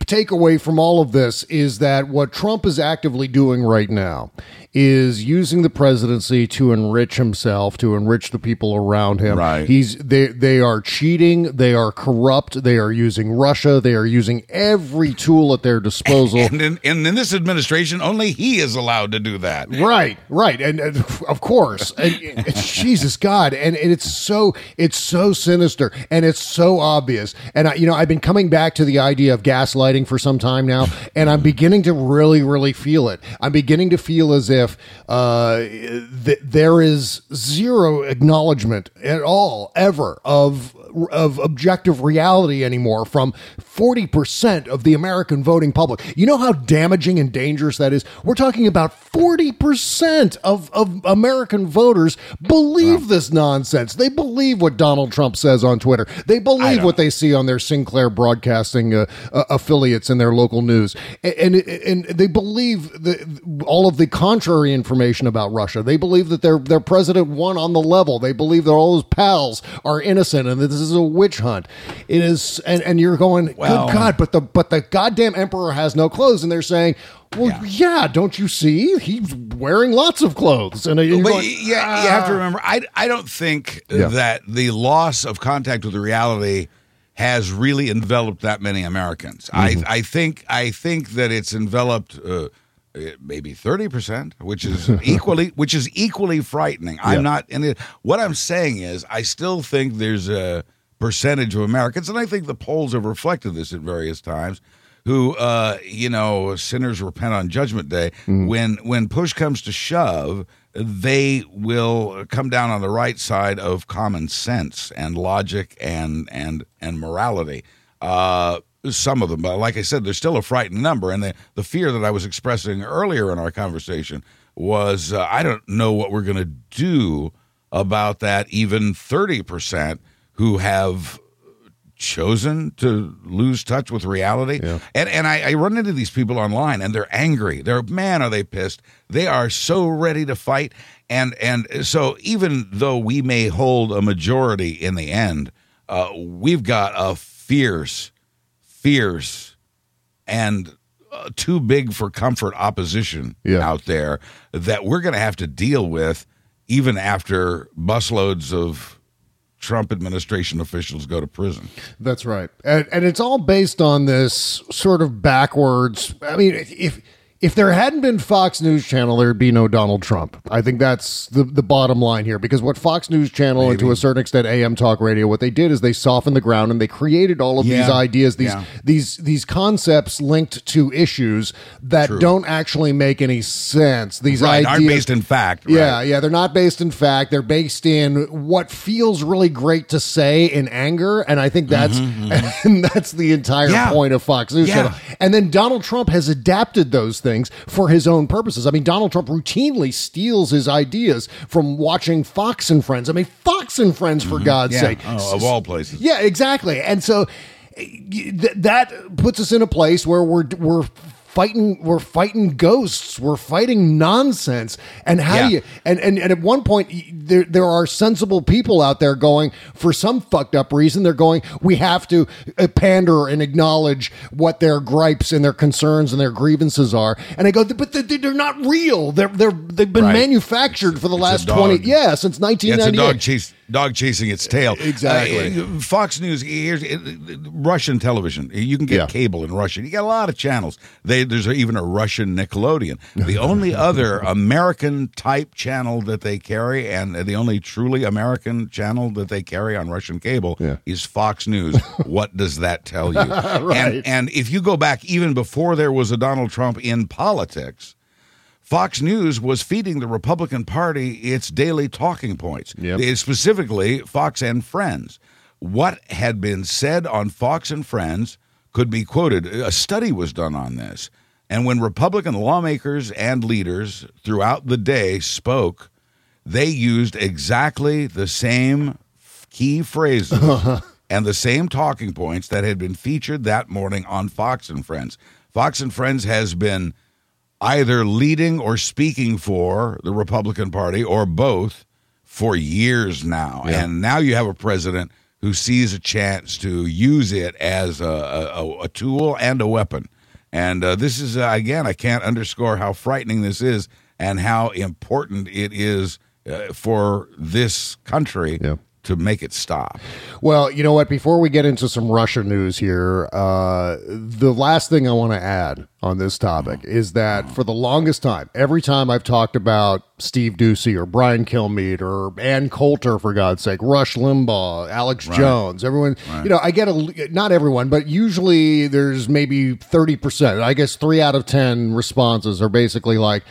takeaway from all of this is that what Trump is actively doing right now is using the presidency to enrich himself, to enrich the people around him. Right. He's they they are cheating, they are corrupt, they are using Russia, they are using every tool at their disposal. And in, and in this administration, only he is allowed to do that. Right, right, and, and of course, and, and Jesus God, and, and it's so it's so sinister, and it's so obvious, and I, you know I've been coming back to the idea of gaslighting for some time now, and I'm beginning to really, really feel it. I'm beginning to feel as if uh, th- there is zero acknowledgement at all ever of of objective reality anymore from 40% of the American voting public. You know how damaging and dangerous that is? We're talking about 40% of, of American voters believe this nonsense. They believe what Donald Trump says on Twitter. They believe what they see on their Sinclair broadcasting uh, uh, affiliates in their local news. And, and, and they believe the, all of the contrary information about Russia. They believe that their, their president won on the level. They believe that all his pals are innocent and that this is a witch hunt. It is, and, and you're going, Well- good God, but the but the goddamn emperor has no clothes, and they're saying, well, yeah, don't you see? He's wearing lots of clothes, and you're But going, yeah, you have to remember. I I don't think Yeah. that the loss of contact with reality has really enveloped that many Americans. Mm-hmm. I I think I think that it's enveloped. Uh, Maybe thirty percent, which is (laughs) equally, which is equally frightening. I'm not, and it, what I'm saying is, I still think there's a percentage of Americans, and I think the polls have reflected this at various times, who, uh, you know, sinners repent on Judgment Day. When when push comes to shove, they will come down on the right side of common sense and logic and and and morality. Uh, some of them, but like I said, there's still a frightened number, and the the fear that I was expressing earlier in our conversation was uh, I don't know what we're going to do about that. Even thirty percent who have chosen to lose touch with reality. And and I, I run into these people online and they're angry. They're man, are they pissed? They are so ready to fight. And and so even though we may hold a majority in the end, uh, we've got a fierce, fierce, and uh, too big for comfort opposition Yeah. out there that we're going to have to deal with even after busloads of Trump administration officials go to prison. That's right, and, and it's all based on this sort of backwards. I mean, if if there hadn't been Fox News Channel, there'd be no Donald Trump. I think that's the the bottom line here. Because what Fox News Channel and to a certain extent AM Talk Radio, what they did is they softened the ground and they created all of these ideas, these Yeah. these these concepts linked to issues that don't actually make any sense. These Right, ideas aren't based in fact. yeah, right. yeah, they're not based in fact. They're based in what feels really great to say in anger, and I think that's (laughs) and that's the entire Mm-hmm, Yeah. point of Fox News Yeah. Channel. And then Donald Trump has adapted those things for his own purposes. I mean, Donald Trump routinely steals his ideas from watching Fox and Friends. I mean, Fox and Friends for God's Mm-hmm. Yeah. sake. Oh, of all places. Yeah, exactly. And so th- that puts us in a place where we're we're fighting we're fighting ghosts we're fighting nonsense and how Yeah. do you and, and and at one point there there are sensible people out there going for some fucked up reason they're going we have to uh, pander and acknowledge what their gripes and their concerns and their grievances are and I go but they- they're not real they're they're they've been Right. manufactured for the It's last dog. 20 yeah since Yeah, it's a 1998 dog chase, dog chasing its tail. Exactly. Uh, Fox News, here's uh, Russian television. You can get Yeah. cable in Russian. You got a lot of channels. They, there's even a Russian Nickelodeon. The (laughs) only other American type channel that they carry, and the only truly American channel that they carry on Russian cable, Yeah. is Fox News. (laughs) what does that tell you? (laughs) And and if you go back even before there was a Donald Trump in politics. Fox News was feeding the Republican Party its daily talking points, Yep. Specifically Fox and Friends. What had been said on Fox and Friends could be quoted. A study was done on this. And when Republican lawmakers and leaders throughout the day spoke, they used exactly the same key phrases (laughs) and the same talking points that had been featured that morning on Fox and Friends. Fox and Friends has been either leading or speaking for the Republican Party or both for years now. And now you have a president who sees a chance to use it as a, a, a tool and a weapon. And uh, this is, uh, again, I can't underscore how frightening this is and how important it is uh, for this country Yeah. To make it stop. Well, you know what? Before we get into some Russia news here, uh, the last thing I want to add on this topic is that for the longest time, every time I've talked about Steve Doocy or Brian Kilmeade or Ann Coulter, for God's sake, Rush Limbaugh, Alex Jones, everyone, you know, I get a, not everyone, but usually there's maybe 30%. I guess three out of 10 responses are basically like,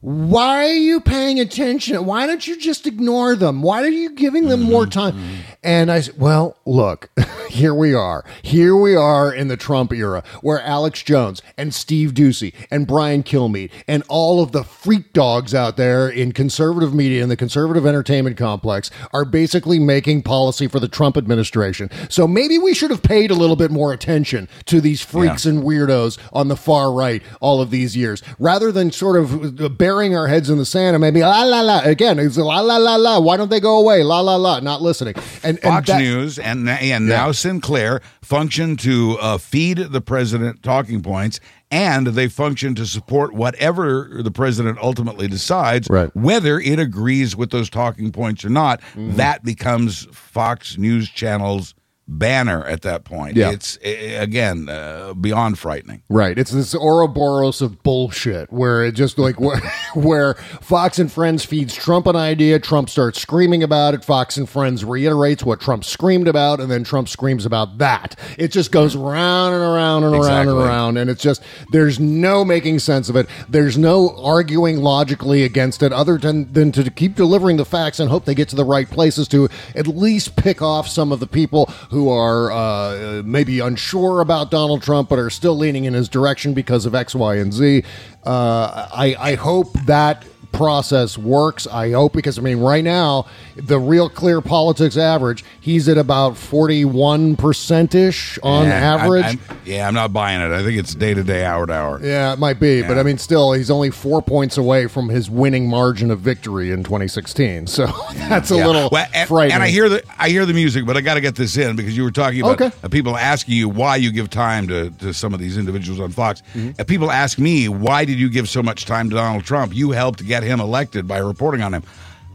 why are you paying attention? Why don't you just ignore them? Why are you giving them more mm-hmm. time? Mm-hmm. And I said, well, look, (laughs) here we are. Here we are in the Trump era where Alex Jones and Steve Doocy and Brian Kilmeade and all of the freak dogs out there in conservative media and the conservative entertainment complex are basically making policy for the Trump administration. So maybe we should have paid a little bit more attention to these freaks and weirdos on the far right all of these years rather than sort of uh, burying our heads in the sand and maybe la la la again it's la la la la why don't they go away la la la not listening and, and Fox that- News and and now Sinclair function to uh, feed the president talking points, and they function to support whatever the president ultimately decides, Right. whether it agrees with those talking points or not. Mm-hmm. That becomes Fox News Channel's banner at that point. Yeah. It's again uh, beyond frightening. Right. It's this Ouroboros of bullshit where it just like (laughs) where, where Fox and Friends feeds Trump an idea, Trump starts screaming about it, Fox and Friends reiterates what Trump screamed about, and then Trump screams about that. It just goes around and around and around and around, and it's just there's no making sense of it. There's no arguing logically against it other than, than to keep delivering the facts and hope they get to the right places to at least pick off some of the people who are uh, maybe unsure about Donald Trump but are still leaning in his direction because of X, Y, and Z. Uh, I, I hope that process works. I hope because I mean right now the real clear politics average he's at about 41% ish on Yeah, I- average. I'm- yeah, I'm not buying it. I think it's day to day, hour to hour. Yeah, it might be, but I mean, still, he's only four points away from his winning margin of victory in 2016. So (laughs) that's a Yeah. little Well, and, frightening. and I hear the I hear the music, but I got to get this in because you were talking about Okay. uh, people asking you why you give time to, to some of these individuals on Fox. Mm-hmm. And people ask me why did you give so much time to Donald Trump? You helped get him elected by reporting on him.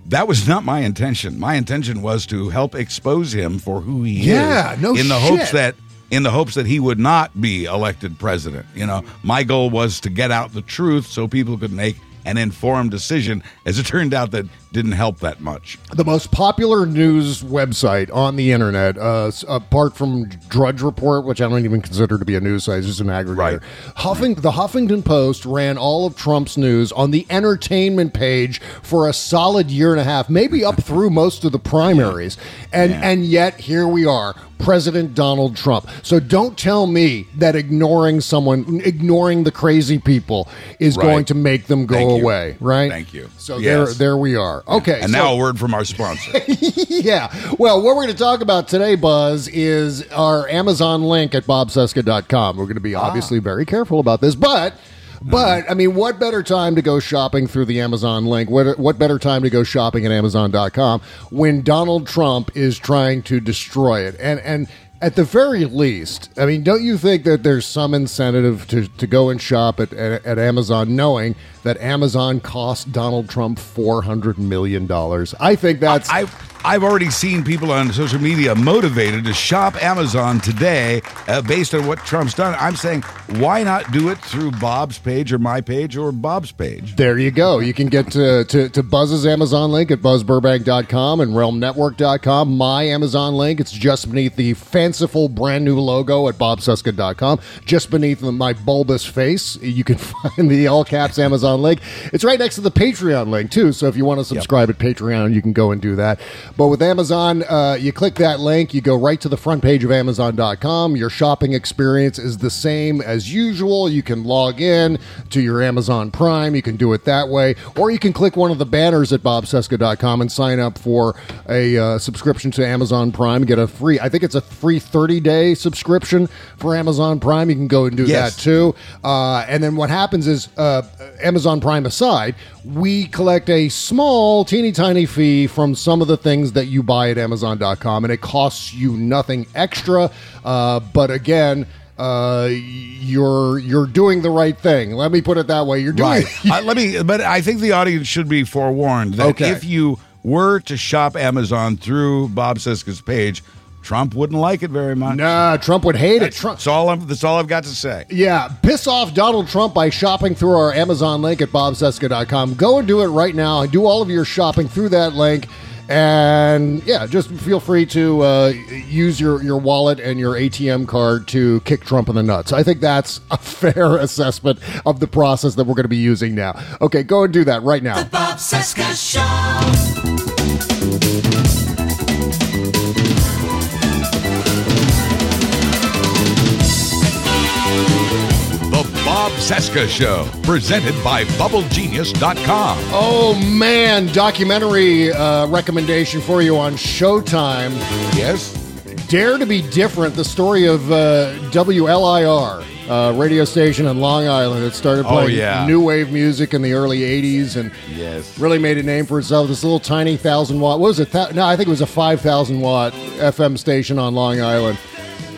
That was not my intention. My intention was to help expose him for who he Yeah, is. no in the shit. hopes that in the hopes that he would not be elected president. You know, my goal was to get out the truth so people could make an informed decision. As it turned out, that didn't help that much. the most popular news website on the internet, uh, apart from Drudge Report, which I don't even consider to be a news site, it's just an aggregator. Right. Huffing, the Huffington Post ran all of Trump's news on the entertainment page for a solid year and a half, maybe up (laughs) through most of the primaries, and and yet here we are. President Donald Trump. So don't tell me that ignoring someone, ignoring the crazy people, is Right. going to make them go Thank you. away, right? Thank you. So Yes. there, there we are. Okay, And so- now a word from our sponsor. (laughs) yeah. Well, what we're going to talk about today, Buzz, is our Amazon link at bobcesca.com. We're going to be ah. obviously very careful about this, but. But mm. I mean, what better time to go shopping through the Amazon link? What, what better time to go shopping at Amazon.com when Donald Trump is trying to destroy it? And and at the very least, I mean, don't you think that there's some incentive to, to go and shop at, at, at Amazon knowing that Amazon cost Donald Trump $400 million? I think that's. I've I've already seen people on social media motivated to shop Amazon today uh, based on what Trump's done. I'm saying, why not do it through Bob's page or my page or Bob's page? There you go. You can get to, to, to Buzz's Amazon link at buzzburbank.com and realmnetwork.com. My Amazon link, it's just beneath the fanciful brand new logo at bobcesca.com. Just beneath my bulbous face, you can (laughs) find the all caps Amazon link. It's right next to the Patreon link, too. So if you want to subscribe at Patreon, you can go and do that. But with Amazon, uh, you click that link, you go right to the front page of Amazon.com. Your shopping experience is the same as usual. You can log in to your Amazon Prime. You can do it that way. Or you can click one of the banners at bobcesca.com and sign up for a uh, subscription to Amazon Prime. Get a free, I think it's a free 30 day subscription for Amazon Prime. You can go and do Yes. that too. Uh, and then what happens is, uh, Amazon Prime aside, we collect a small, teeny tiny fee from some of the things that you buy at Amazon.com, and it costs you nothing extra. Uh, but again, uh, you're you're doing the right thing. Let me put it that way. You're doing Right. (laughs) uh, let me, but I think the audience should be forewarned that Okay. if you were to shop Amazon through Bob Cesca's page, Trump wouldn't like it very much. Nah, Trump would hate it. Trump. That's all. I'm, that's all I've got to say. Yeah, piss off Donald Trump by shopping through our Amazon link at bobcesca.com. Go and do it right now and do all of your shopping through that link. And yeah, just feel free to uh, use your, your wallet and your ATM card to kick Trump in the nuts. I think that's a (laughs) fair assessment of the process that we're going to be using now. Okay, go and do that right now. The Bob Cesca Show. Cesca Show, presented by BubbleGenius.com. Oh man, documentary uh, recommendation for you on Showtime. Yes. Dare to be different. The story of uh, WLIR, uh, radio station in Long Island that started Oh, playing yeah. new wave music in the early '80s and Yes. really made a name for itself. This little tiny thousand watt. What was it? Th- no, I think it was a five thousand watt FM station on Long Island.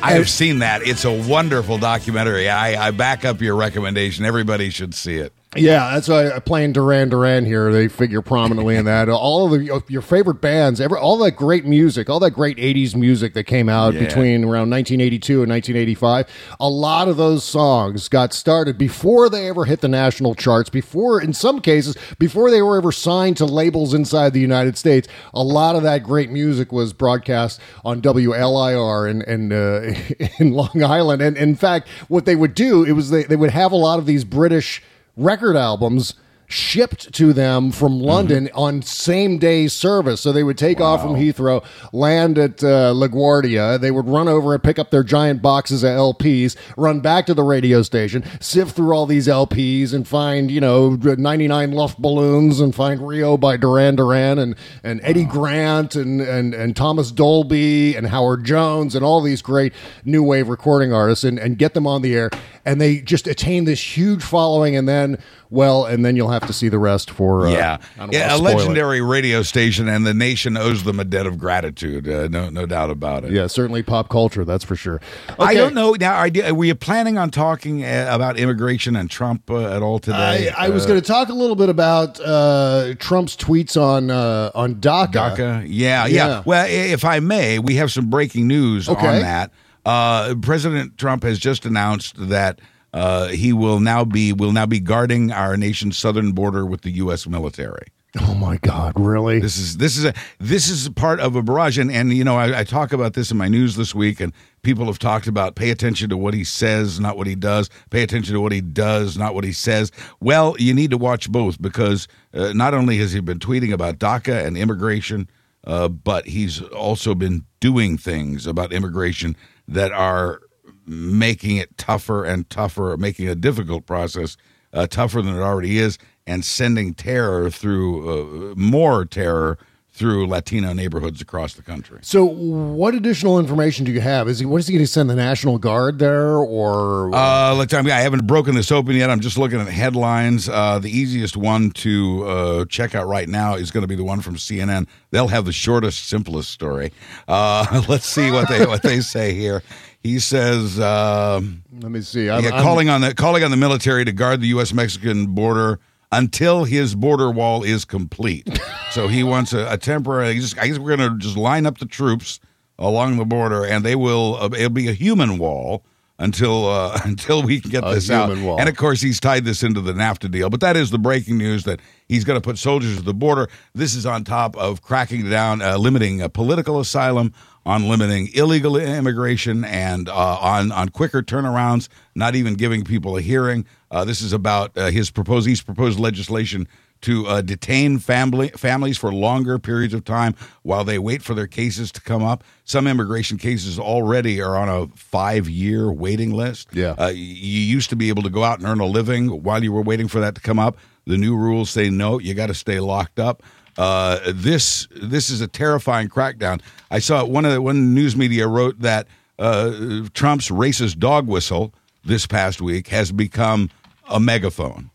I have seen that. It's a wonderful documentary. I, I back up your recommendation. Everybody should see it. Yeah, that's why uh, playing Duran Duran here. They figure prominently in that. All of the, your favorite bands, every, all that great music, all that great '80s music that came out Yeah. between around 1982 and 1985. A lot of those songs got started before they ever hit the national charts. Before, in some cases, before they were ever signed to labels inside the United States. A lot of that great music was broadcast on WLIR in in, uh, (laughs) in Long Island. And in fact, what they would do it was they, they would have a lot of these British record albums shipped to them from London on same day service. So they would take off from Heathrow, land at uh, LaGuardia. They would run over and pick up their giant boxes of LPs, run back to the radio station, sift through all these LPs and find, you know, 99 Luftballons and find Rio by Duran Duran and, and Eddie Grant and, and, and Thomas Dolby and Howard Jones and all these great new wave recording artists and, and get them on the air. And they just attain this huge following. And then, well, and then you'll have to see the rest for, uh, yeah, yeah, a wanna it. legendary radio station, and the nation owes them a debt of gratitude. Uh, no, no doubt about it. Yeah, certainly pop culture, that's for sure. I don't know. Now, you- were you planning on talking uh, about immigration and Trump uh, at all today? I, I was Uh, going to talk a little bit about uh, Trump's tweets on uh, on DACA. DACA. Yeah, yeah, Yeah. Well, if I may, we have some breaking news Okay. on that. Uh, President Trump has just announced that uh, he will now be will now be guarding our nation's southern border with the U.S. military. Oh my God, really? This is this is a this is part of a barrage, and and you know I, I talk about this in my news this week, and people have talked about pay attention to what he says, not what he does. Pay attention to what he does, not what he says. Well, you need to watch both because uh, not only has he been tweeting about DACA and immigration, uh, but he's also been doing things about immigration that are making it tougher and tougher, making a difficult process uh, tougher than it already is, and sending terror through uh, more terror through Latino neighborhoods across the country. so, what additional information do you have? Is he what is he going to send the National Guard there, or Uh, let's. I, mean, I haven't broken this open yet. I'm just looking at headlines. Uh, the easiest one to uh, check out right now is going to be the one from CNN. They'll have the shortest, simplest story. Uh, (laughs) let's see what they what they say here. He says. Um, let me see. I'm, yeah, I'm- calling on the calling on the military to guard the U.S. Mexican border until his border wall is complete. so he (laughs) wants a, a temporary. I guess we're going to just line up the troops along the border, and they will. Uh, it'll be a human wall until uh, (laughs) until we can get A this out. wall. And of course, he's tied this into the NAFTA deal. But that is the breaking news that he's going to put soldiers at the border. This is on top of cracking down, uh, limiting uh, political asylum, on limiting illegal immigration, and uh, on on quicker turnarounds. Not even giving people a hearing. Uh, this is about uh, his proposed. He's proposed legislation to uh, detain family families for longer periods of time while they wait for their cases to come up. Some immigration cases already are on a five year waiting list. Yeah. Uh, you used to be able to go out and earn a living while you were waiting for that to come up. The new rules say no, you got to stay locked up. Uh, this this is a terrifying crackdown. I saw one of the, one news media wrote that uh, Trump's racist dog whistle this past week has become a megaphone,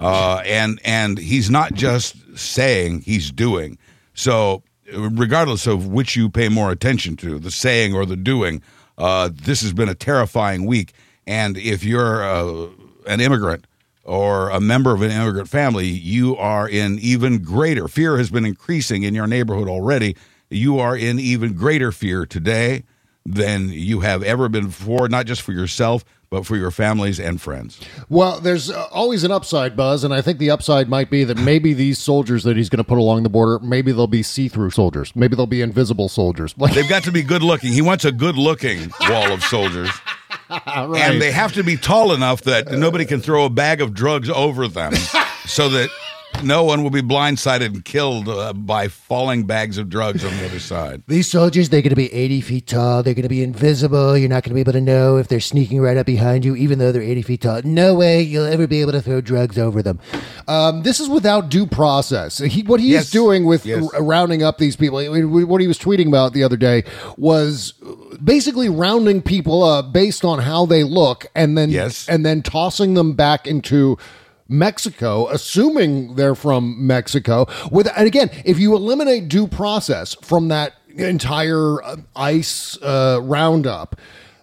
uh, and and he's not just saying, he's doing. So regardless of which you pay more attention to, the saying or the doing, uh, this has been a terrifying week. And if you're uh, an immigrant or a member of an immigrant family, you are in even greater fear has been increasing in your neighborhood already. You are in even greater fear today than you have ever been before, not just for yourself, but for your families and friends. Well, there's uh, always an upside, Buzz, and I think the upside might be that maybe these soldiers that he's going to put along the border, maybe they'll be see-through soldiers, maybe they'll be invisible soldiers. Like, (laughs) They've got to be good looking. He wants a good looking wall of soldiers. (laughs) And they have to be tall enough that nobody can throw a bag of drugs over them so that no one will be blindsided and killed uh, by falling bags of drugs on the other side. (laughs) These soldiers, they're going to be 80 feet tall. They're going to be invisible. You're not going to be able to know if they're sneaking right up behind you, even though they're 80 feet tall. No way you'll ever be able to throw drugs over them. Um, this is without due process. He, what he's Yes. doing with Yes. r- rounding up these people, what he was tweeting about the other day was basically rounding people up based on how they look, and then Yes. and then tossing them back into. Mexico, assuming they're from Mexico, with and again, if you eliminate due process from that entire uh, ICE uh, roundup,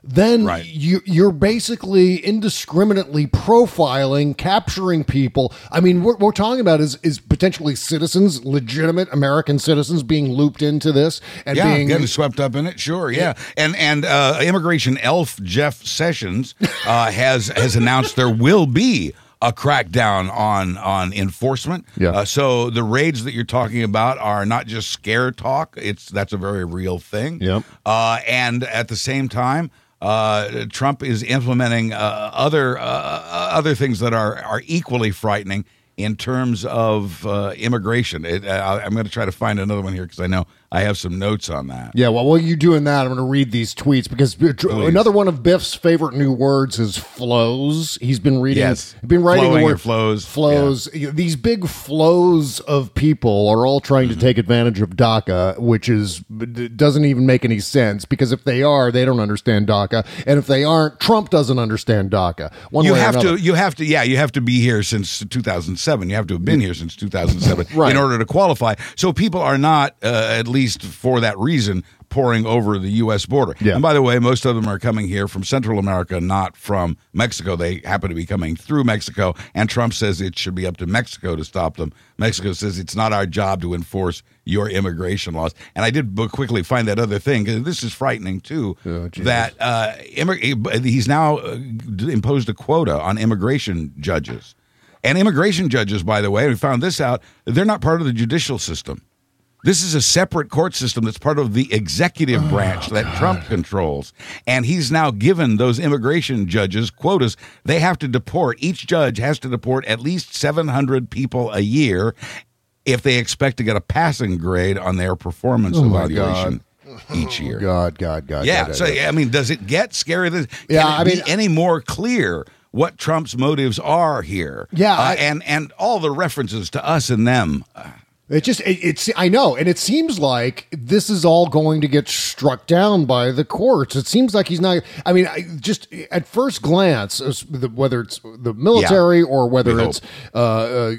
then Right. you, you're basically indiscriminately profiling, capturing people. I mean, what we're talking about is is potentially citizens, legitimate American citizens, being looped into this and Yeah, being getting swept up in it. Sure, yeah. And and uh, immigration elf Jeff Sessions uh, has has announced there will be a crackdown on on enforcement. Yeah. Uh, so the raids that you're talking about are not just scare talk. It's that's a very real thing. Yep. Uh, and at the same time. Uh, Trump is implementing uh, other uh, other things that are are equally frightening in terms of uh, immigration. It, uh, I'm going to try to find another one here because I know I have some notes on that. Yeah, well, while you're doing that, I'm going to read these tweets because another one of Biff's favorite new words is flows. He's been reading, Yes. been writing Flowing the word flows. Flows. These big flows of people are all trying Mm-hmm. to take advantage of DACA, which is doesn't even make any sense because if they are, they don't understand DACA, and if they aren't, Trump doesn't understand DACA. One you way have to you have to yeah you have to be here since 2007 you have to have been here since 2007 (laughs) Right. in order to qualify so people are not uh, at least for that reason pouring over the US border Yeah. and by the way most of them are coming here from Central America not from Mexico they happen to be coming through Mexico and Trump says it should be up to Mexico to stop them Mexico says it's not our job to enforce your immigration laws and I did quickly find that other thing 'cause this is frightening too that uh, immig- he's now uh, imposed a quota on immigration judges. And immigration judges, by the way, we found this out, they're not part of the judicial system. This is a separate court system that's part of the executive branch that Trump controls. And he's now given those immigration judges quotas. They have to deport, each judge has to deport at least 700 people a year if they expect to get a passing grade on their performance Oh evaluation each year. God, God, God. Yeah. God, so God. I mean, does it get scary? Can Yeah, I mean- any more clear what Trump's motives are here? Yeah, Uh, I- and and all the references to us and them. It just it, it's I know, and it seems like this is all going to get struck down by the courts. It seems like he's not. I mean, I, just at first glance, whether it's the military or whether it's uh, uh,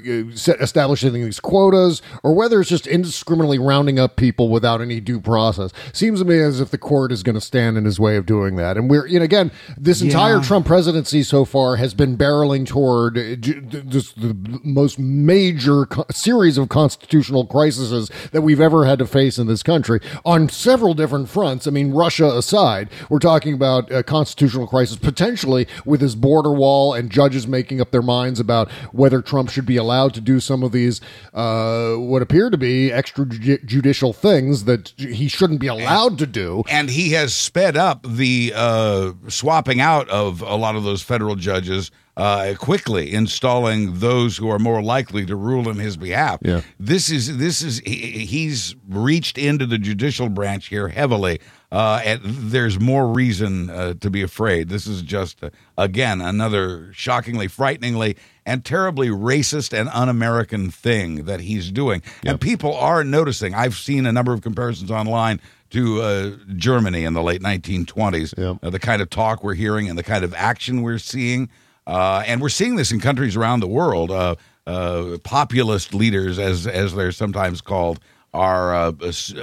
establishing these quotas or whether it's just indiscriminately rounding up people without any due process, seems to me as if the court is going to stand in his way of doing that. And we're you know again, this entire Trump presidency so far has been barreling toward uh, just the most major co- series of constitutional crises that we've ever had to face in this country on several different fronts. I mean, Russia aside, we're talking about a constitutional crisis potentially with his border wall and judges making up their minds about whether Trump should be allowed to do some of these uh, what appear to be extrajudicial things that he shouldn't be allowed to do. And he has sped up the uh, swapping out of a lot of those federal judges uh, quickly, installing those who are more likely to rule in his behalf. Yeah. This is this is he, he's reached into the judicial branch here heavily. Uh, and there's more reason uh, to be afraid. This is just, uh, again, another shockingly, frighteningly, and terribly racist and un American thing that he's doing. And people are noticing. I've seen a number of comparisons online to uh, Germany in the late 1920s, Yep. uh, the kind of talk we're hearing and the kind of action we're seeing. Uh, and we're seeing this in countries around the world. Uh, uh, populist leaders, as as they're sometimes called, are uh,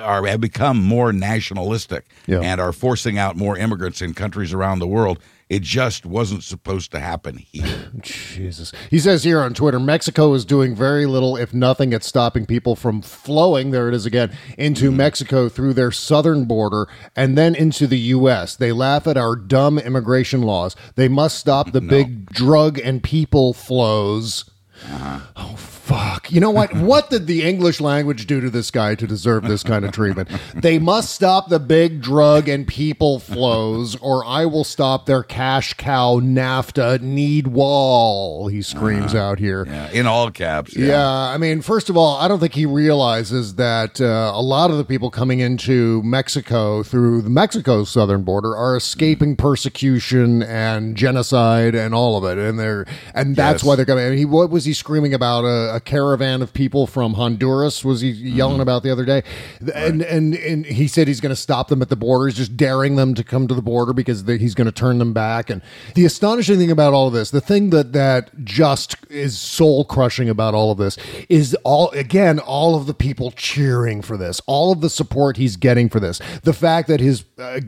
are have become more nationalistic Yeah. and are forcing out more immigrants in countries around the world. It just wasn't supposed to happen here. (laughs) Jesus. He says here on Twitter Mexico is doing very little, if nothing, at stopping people from flowing, there it is again, into mm. Mexico through their southern border and then into the U.S. They laugh at our dumb immigration laws. They must stop the (laughs) big drug and people flows. Uh-huh. Oh, fuck. You know what? what did the English language do to this guy to deserve this kind of treatment? They must stop the big drug and people flows, or I will stop their cash cow NAFTA need wall, he screams out here. Yeah, in all caps. Yeah. I mean, first of all, I don't think he realizes that uh, a lot of the people coming into Mexico through the Mexico southern border are escaping persecution and genocide and all of it, and they're and that's Yes. why they're coming. I mean, he what was he screaming about a, a caravan of people from Honduras? Was he yelling about the other day? And and and he said he's going to stop them at the border. He's just daring them to come to the border because they, he's going to turn them back. And the astonishing thing about all of this, the thing that that just is soul crushing about all of this, is all again all of the people cheering for this, all of the support he's getting for this, the fact that his, uh,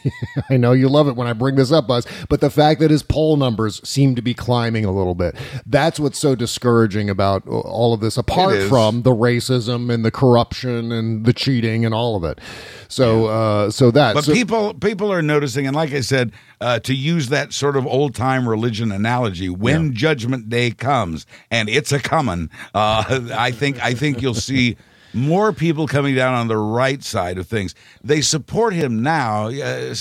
(laughs) I know you love it when I bring this up, Buzz, but the fact that his poll numbers seem to be climbing a little bit, that's what's so discouraging about all of this. Apart from the racism and the corruption and the cheating and all of it, so uh, so that But so- people people are noticing, and like I said, uh, to use that sort of old time religion analogy, when Judgment Day comes, and it's a coming, uh, I think I think you'll see more people coming down on the right side of things. They support him now. Uh,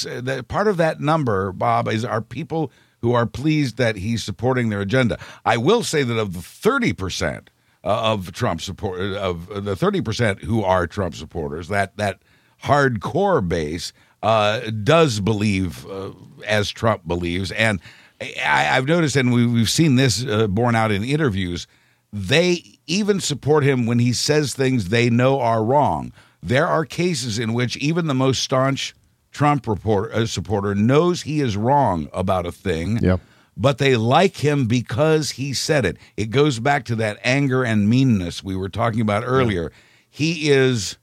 part of that number, Bob, is are people who are pleased that he's supporting their agenda. I will say that of the thirty percent uh, of Trump support of the thirty percent who are Trump supporters, that that hardcore base uh, does believe uh, as Trump believes, and I, I've noticed, and we, we've seen this uh, borne out in interviews. They even support him when he says things they know are wrong. There are cases in which even the most staunch Trump reporter, uh, supporter knows he is wrong about a thing Yep. but they like him because he said it. It goes back to that anger and meanness we were talking about earlier. He is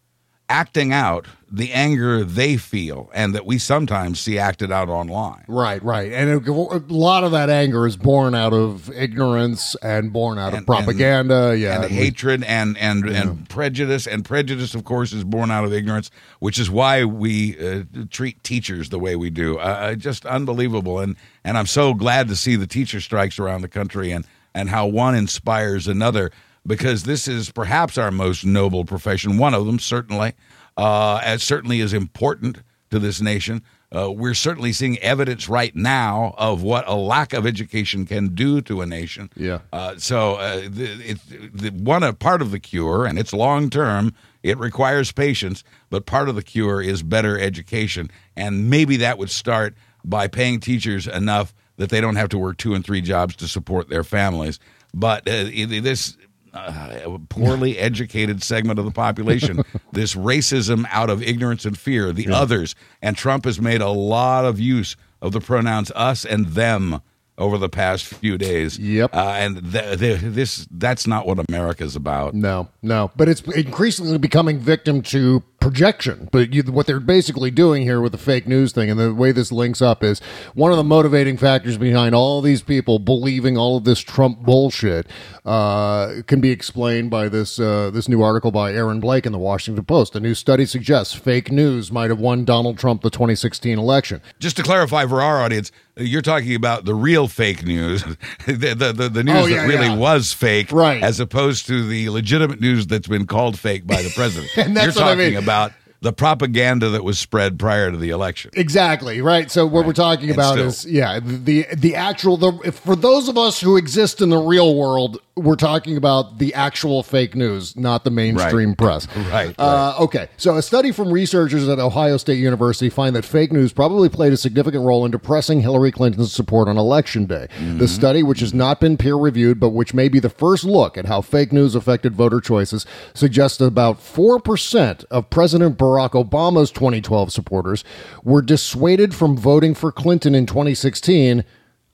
acting out the anger they feel and that we sometimes see acted out online. Right, right, and a, a lot of that anger is born out of ignorance and born out of And- propaganda. yeah, and hatred and and and prejudice. And prejudice of course is born out of ignorance which is why we uh, treat teachers the way we do. Uh, just unbelievable. And and I'm so glad to see the teacher strikes around the country and and how one inspires another because this is perhaps our most noble profession one of them certainly uh as certainly is important to this nation uh, we're certainly seeing evidence right now of what a lack of education can do to a nation. Yeah. Uh, so uh, the, it, the, one a part of the cure, and it's long term. It requires patience, but part of the cure is better education, and maybe that would start by paying teachers enough that they don't have to work two and three jobs to support their families. But uh, this uh, poorly educated segment of the population, (laughs) this racism out of ignorance and fear, the others, and Trump has made a lot of use of the pronouns us and them over the past few days. Yep. Uh, and th- th- this that's not what America's about. No, no, but it's increasingly becoming victim to projection. But you, what they're basically doing here with the fake news thing, and the way this links up is one of the motivating factors behind all these people believing all of this Trump bullshit uh, can be explained by this uh, this new article by Aaron Blake in the Washington Post. A new study suggests fake news might have won Donald Trump the 2016 election. Just to clarify for our audience, you're talking about the real fake news, (laughs) the, the, the, the news Oh, yeah, that really yeah. was fake, Right. as opposed to the legitimate news that's been called fake by the president. (laughs) And that's you're what I talking mean. About the propaganda that was spread prior to the election. Exactly right. So what we're talking And about still- is yeah the the actual the if, for those of us who exist in the real world, we're talking about the actual fake news, not the mainstream Right. press. (laughs) Right, Uh, okay. So a study from researchers at Ohio State University find that fake news probably played a significant role in depressing Hillary Clinton's support on election day. Mm-hmm. The study, which has not been peer reviewed, but which may be the first look at how fake news affected voter choices, suggests that about four percent of President Barack Obama's 2012 supporters were dissuaded from voting for Clinton in 2016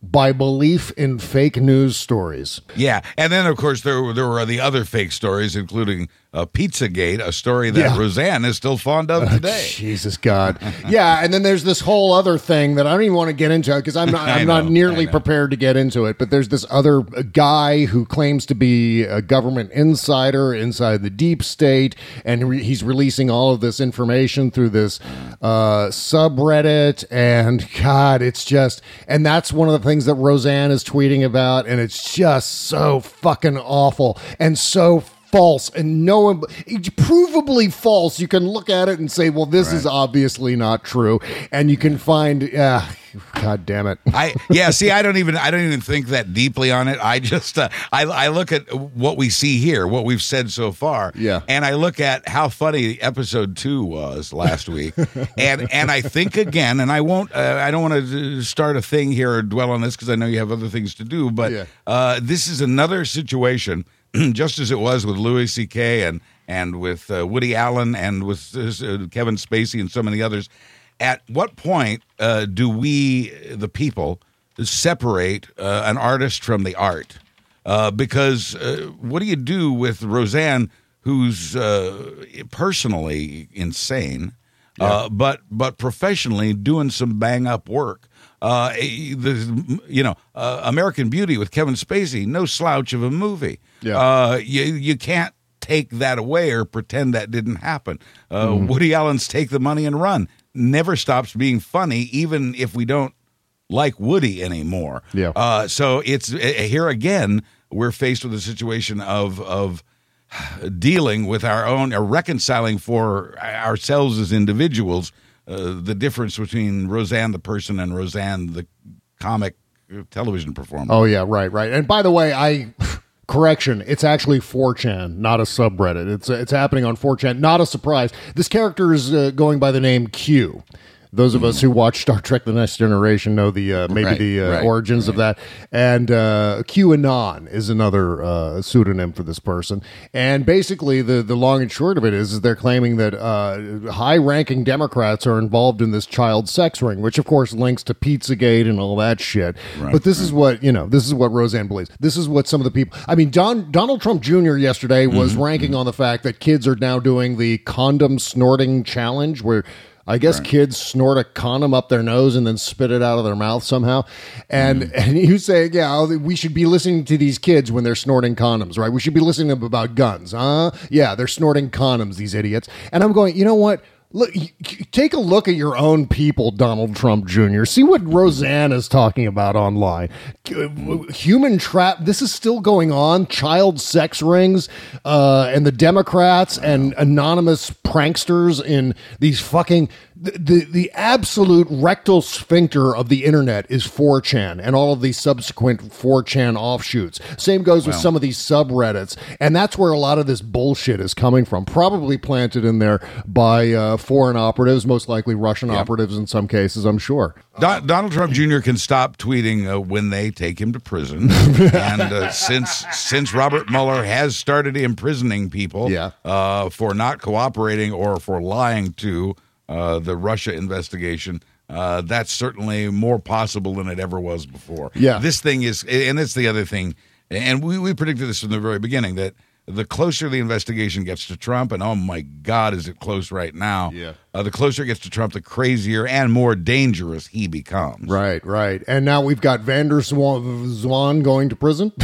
by belief in fake news stories. Yeah, and then of course there there were the other fake stories, including uh, Pizzagate, a story that Yeah. Roseanne is still fond of today. Jesus God. Yeah, and then there's this whole other thing that I don't even want to get into because (laughs) I'm not I'm not nearly prepared to get into it. But there's this other guy who claims to be a government insider inside the deep state, and re- he's releasing all of this information through this uh, subreddit. And God, it's just and that's one of the things that Roseanne is tweeting about, and it's just so fucking awful and so false and no one it's provably false you can look at it and say well this is obviously not true and you can find yeah (laughs) god damn it I yeah, see, I (laughs) don't even I don't even think that deeply on it. I just uh, I I look at what we see here, what we've said so far, Yeah. and I look at how funny episode two was last week, (laughs) and and I think again, and I won't, uh, I don't want to start a thing here or dwell on this because I know you have other things to do, but Yeah. uh, this is another situation, (clears throat) just as it was with Louis C.K. and and with uh, Woody Allen and with uh, Kevin Spacey and so many others. At what point uh, do we, the people, separate uh, an artist from the art? Uh, because uh, what do you do with Roseanne, who's uh, personally insane, uh, but but professionally doing some bang up work? Uh, the you know uh, American Beauty with Kevin Spacey, no slouch of a movie. Yeah. Uh, you you can't take that away or pretend that didn't happen. Uh, Mm-hmm. Woody Allen's Take the Money and Run never stops being funny, even if we don't like Woody anymore. Yeah. Uh, so it's uh, here again. We're faced with a situation of of (sighs) dealing with our own, or reconciling for ourselves as individuals, uh, the difference between Roseanne the person and Roseanne the comic television performer. oh yeah right right. And by the way i (laughs) correction it's actually 4chan not a subreddit. It's it's happening on 4chan not a surprise. This character is uh, going by the name q those of us who watch Star Trek: The Next Generation know the uh, maybe Right, the uh, right, origins of that, and uh, QAnon is another uh, pseudonym for this person. And basically, the the long and short of it is, is they're claiming that uh, high-ranking Democrats are involved in this child sex ring, which of course links to PizzaGate and all that shit. but this is what you know. This is what Roseanne believes. This is what some of the people. I mean, Don Donald Trump Jr. yesterday was ranking on the fact that kids are now doing the condom snorting challenge, where I guess kids snort a condom up their nose and then spit it out of their mouth somehow. And mm. and you say, yeah, oh, we should be listening to these kids when they're snorting condoms, right? We should be listening to them about guns. Huh? Yeah, they're snorting condoms, these idiots. And I'm going, you know what? Look, take a look at your own people, Donald Trump Jr. See what Roseanne is talking about online. Human trap. This is still going on. Child sex rings, uh, and the Democrats and anonymous pranksters in these fucking the, the the absolute rectal sphincter of the internet is 4chan and all of these subsequent 4chan offshoots. Same goes with some of these subreddits, and that's where a lot of this bullshit is coming from. Probably planted in there by uh, foreign operatives, most likely Russian operatives in some cases. I'm sure. Don, Donald Trump Jr. can stop tweeting uh, when they take him to prison, (laughs) and uh, since since Robert Mueller has started imprisoning people Yeah. uh, for not cooperating or for lying to uh, the Russia investigation, uh, that's certainly more possible than it ever was before. Yeah. this thing is, and it's the other thing, and we, we predicted this from the very beginning that. The closer the investigation gets to Trump, and oh my God, is it close right now? Yeah. Uh, the closer it gets to Trump, the crazier and more dangerous he becomes. Right, right. And now we've got Van der Zwaan going to prison. (laughs)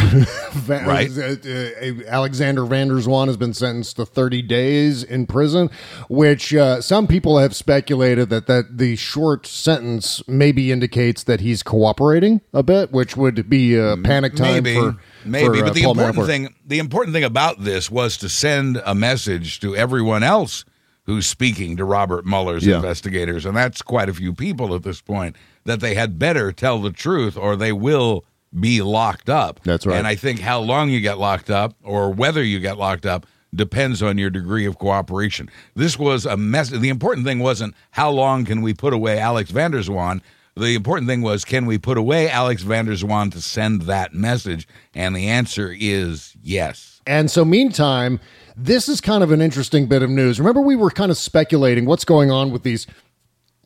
Va- Right. uh, uh, Alexander Van der Zwaan has been sentenced to 30 days in prison, which uh, some people have speculated that, that the short sentence maybe indicates that he's cooperating a bit, which would be uh, panic time maybe, for maybe. for, uh, but the Paul important Manafort. thing, the important thing about this was to send a message to everyone else who's speaking to Robert Mueller's Yeah. investigators, and that's quite a few people at this point. That they had better tell the truth, or they will be locked up. That's right. And I think how long you get locked up, or whether you get locked up. Depends on your degree of cooperation. This was a mess. The important thing wasn't how long can we put away Alex Van der Zwaan. The important thing was, can we put away Alex Van der Zwaan to send that message? And the answer is yes. And so, meantime, this is kind of an interesting bit of news. Remember, we were kind of speculating what's going on with these.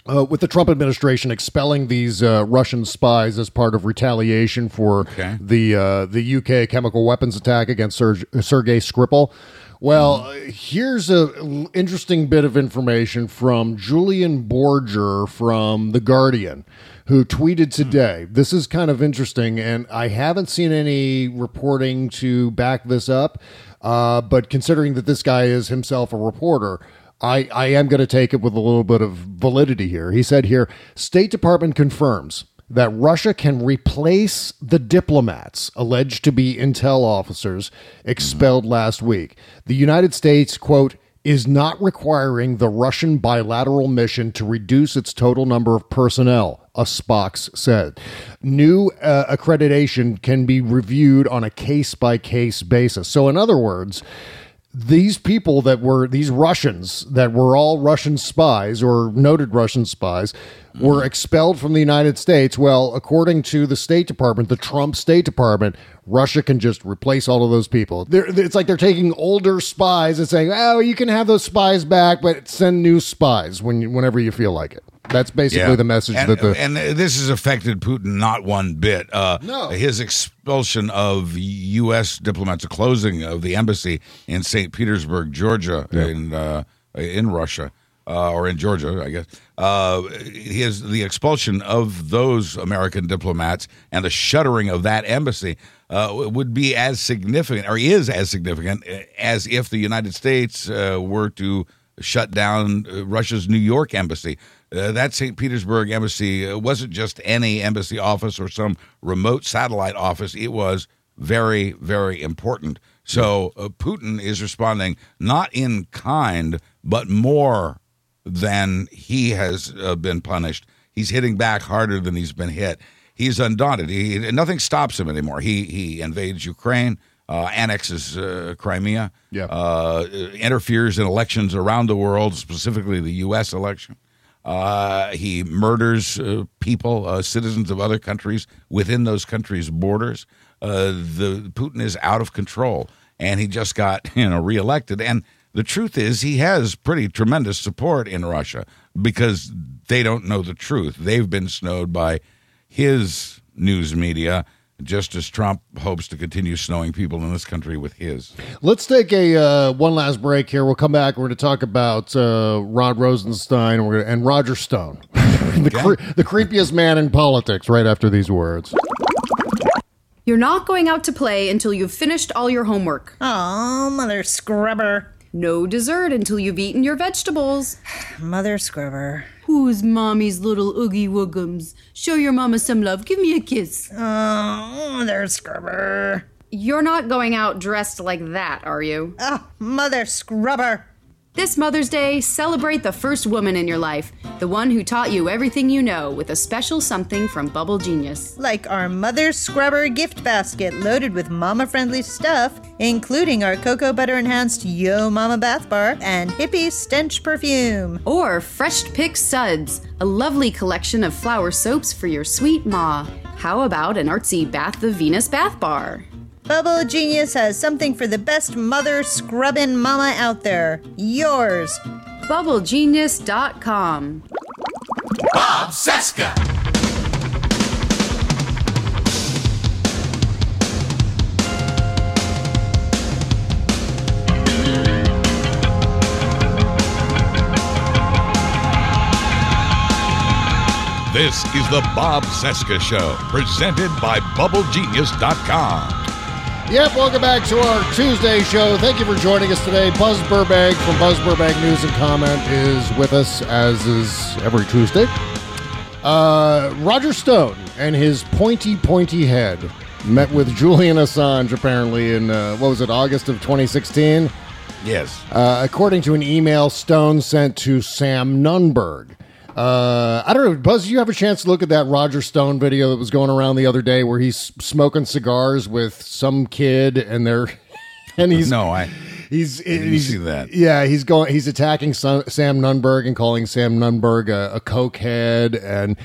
Uh, with the Trump administration expelling these uh, Russian spies as part of retaliation for Okay. the uh, the UK chemical weapons attack against Serge, Sergei Skripal, Well, uh, here's a l- interesting bit of information from Julian Borger from The Guardian, who tweeted today. This is kind of interesting, and I haven't seen any reporting to back this up. Uh, but considering that this guy is himself a reporter, I, I am going to take it with a little bit of validity here. He said here State Department confirms that Russia can replace the diplomats alleged to be intel officers expelled last week. The United States, quote, is not requiring the Russian bilateral mission to reduce its total number of personnel, a Spox said. New uh, accreditation can be reviewed on a case by case basis. So, in other words, these people that were these Russians that were all Russian spies or noted Russian spies were mm-hmm. expelled from the United States. Well, according to the State Department, the Trump State Department, Russia can just replace all of those people. They're, it's like they're taking older spies and saying, "Oh, you can have those spies back, but send new spies when you, whenever you feel like it." That's basically the message and, that the and this has affected Putin not one bit. Uh, No. his expulsion of U.S. diplomats, the closing of the embassy in St. Petersburg, Georgia, in uh, in Russia uh, or in Georgia, I guess. Uh, his the expulsion of those American diplomats and the shuttering of that embassy uh, would be as significant, or is as significant, uh, as if the United States uh, were to shut down uh, Russia's New York embassy. Uh, that St. Petersburg embassy uh, wasn't just any embassy office or some remote satellite office. It was very, very important. So uh, Putin is responding not in kind, but more than he has uh, been punished. He's hitting back harder than he's been hit. He's undaunted. He, nothing stops him anymore. He he invades Ukraine, uh, annexes uh, Crimea, Yeah. uh, interferes in elections around the world, specifically the U.S. election. Uh, he murders uh, people, uh, citizens of other countries within those countries' borders. Uh, the Putin is out of control, and he just got (laughs) you know reelected. And the truth is, he has pretty tremendous support in Russia because they don't know the truth. They've been snowed by his news media, just as Trump hopes to continue snowing people in this country with his. Let's take a uh, one last break here. We'll come back. We're going to talk about uh, Rod Rosenstein and, gonna, and Roger Stone, (laughs) the, cre- the creepiest man in politics. Right after these words. You're not going out to play until you've finished all your homework. Oh, mother scrubber. No dessert until you've eaten your vegetables. (sighs) Mother scrubber. Who's mommy's little oogie woogums? Show your mama some love. Give me a kiss. Oh, mother scrubber. You're not going out dressed like that, are you? Oh, mother scrubber. This Mother's Day, celebrate the first woman in your life, the one who taught you everything you know with a special something from Bubble Genius. Like our mother scrubber gift basket loaded with mama friendly stuff, including our cocoa butter enhanced Yo Mama bath bar and hippie stench perfume. Or Fresh Pick Suds, a lovely collection of flower soaps for your sweet ma. How about an artsy Bath of Venus bath bar? Bubble Genius has something for the best mother scrubbing mama out there. Yours. BubbleGenius.com. Bob Cesca. This is the Bob Cesca Show, presented by BubbleGenius.com. Yep, welcome back to our Tuesday show. Thank you for joining us today. Buzz Burbank from Buzz Burbank News and Comment is with us, as is every Tuesday. Uh, Roger Stone and his pointy, pointy head met with Julian Assange apparently in, uh, what was it, August of 2016? Yes. Uh, according to an email Stone sent to Sam Nunberg. Uh, I don't know, Buzz. You have a chance to look at that Roger Stone video that was going around the other day, where he's smoking cigars with some kid, and they're (laughs) and he's no, I he's he's see that. yeah he's going he's attacking Sam, Sam Nunberg and calling Sam Nunberg a, a cokehead, and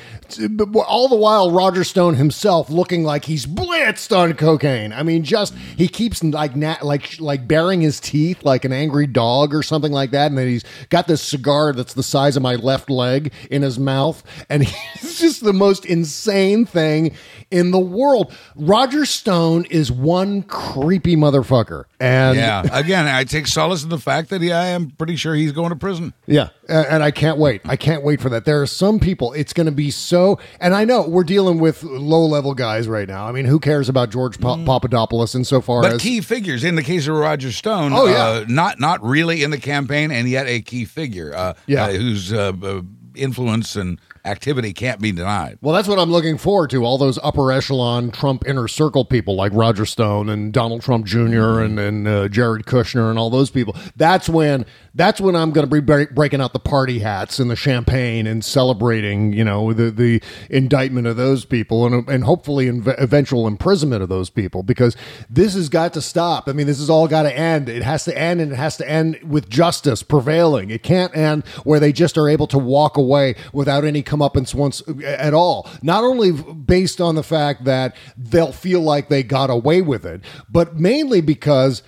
all the while Roger Stone himself looking like he's blitzed on cocaine. I mean, just he keeps like na- like like baring his teeth like an angry dog or something like that, and then he's got this cigar that's the size of my left leg in his mouth, and (laughs) he's just the most insane thing in the world. Roger Stone is one creepy motherfucker, and yeah, again, I take solace in the fact that yeah, I am pretty sure he's going to prison. Yeah, a- and I can't wait. I can't wait for that. There are some people. It's going to be so. And I know we're dealing with low level guys right now. I mean, who cares about George Pa- Papadopoulos insofar Mm. But as key figures in the case of Roger Stone. Oh, yeah. uh, not not really in the campaign, and yet a key figure. Uh, Yeah. uh, whose uh, influence and activity can't be denied. Well, that's what I'm looking forward to. All those upper echelon Trump inner circle people like Roger Stone and Donald Trump junior and and uh, Jared Kushner and all those people. That's when that's when I'm going to be breaking out the party hats and the champagne and celebrating, you know, the the indictment of those people and and hopefully inv- eventual imprisonment of those people because this has got to stop. I mean, this has all got to end. It has to end and it has to end with justice prevailing. It can't end where they just are able to walk away without any comeuppance once at all. Not only based on the fact that they'll feel like they got away with it, but mainly because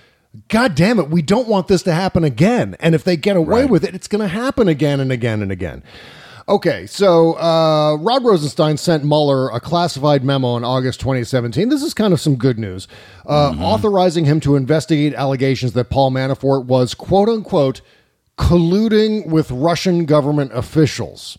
God damn it, we don't want this to happen again. And if they get away with it, it's going to happen again and again and again. Okay, so uh, Rod Rosenstein sent Mueller a classified memo in August 2017. This is kind of some good news, uh, authorizing him to investigate allegations that Paul Manafort was, quote unquote, colluding with Russian government officials.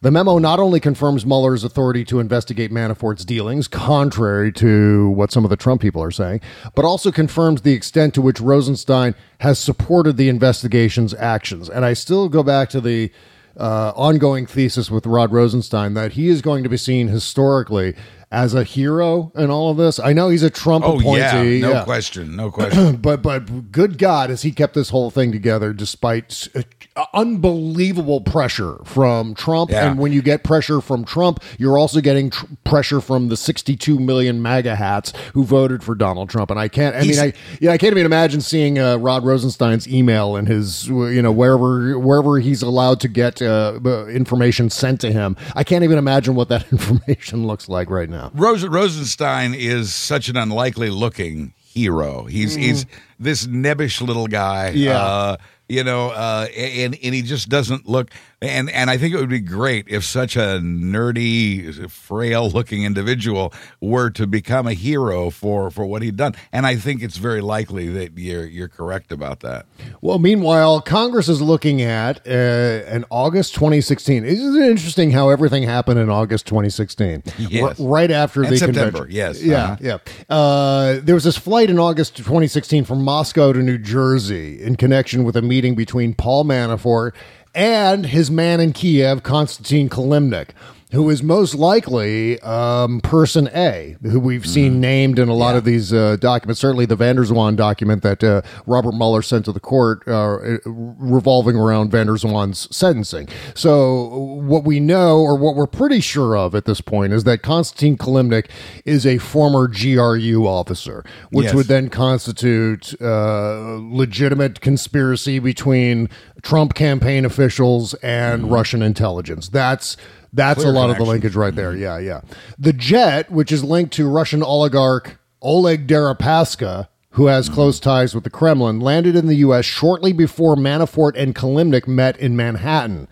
The memo not only confirms Mueller's authority to investigate Manafort's dealings, contrary to what some of the Trump people are saying, but also confirms the extent to which Rosenstein has supported the investigation's actions. And I still go back to the uh, ongoing thesis with Rod Rosenstein that he is going to be seen historically as a hero in all of this. I know he's a Trump Oh appointee, yeah, no yeah. question, no question. (clears throat) but but good God, has he kept this whole thing together despite uh, unbelievable pressure from Trump? Yeah. And when you get pressure from Trump, you're also getting tr- pressure from the 62 million MAGA hats who voted for Donald Trump. And I can't. I He's- mean, I yeah, I can't even imagine seeing uh, Rod Rosenstein's email and his you know wherever wherever he's allowed to get uh, information sent to him. I can't even imagine what that (laughs) information looks like right now. Rose, Rosenstein is such an unlikely looking hero. He's he's this nebbish little guy. Yeah. Uh, you know, uh, and and he just doesn't look. And and I think it would be great if such a nerdy, frail looking individual were to become a hero for for what he'd done. And I think it's very likely that you're you're correct about that. Well, meanwhile, Congress is looking at uh, an August 2016. Isn't it interesting how everything happened in August 2016? (laughs) Yes. R- right after And the September, convention. yes. Yeah, Uh-huh. yeah. Uh, there was this flight in August 2016 from Moscow to New Jersey in connection with a meeting between Paul Manafort and his man in Kiev, Konstantin Kilimnik. Who is most likely um, person A, who we've seen named in a lot of these uh, documents? Certainly, the Van der Zwaan document that uh, Robert Mueller sent to the court, uh, revolving around Van der Zwaan's sentencing. So, what we know, or what we're pretty sure of at this point, is that Konstantin Kilimnik is a former GRU officer, which Yes. would then constitute uh, legitimate conspiracy between Trump campaign officials and Russian intelligence. That's that's Clear a lot of the linkage right there. Mm-hmm. Yeah, yeah. The jet, which is linked to Russian oligarch Oleg Deripaska, who has mm-hmm. close ties with the Kremlin, landed in the U.S. shortly before Manafort and Kilimnik met in Manhattan.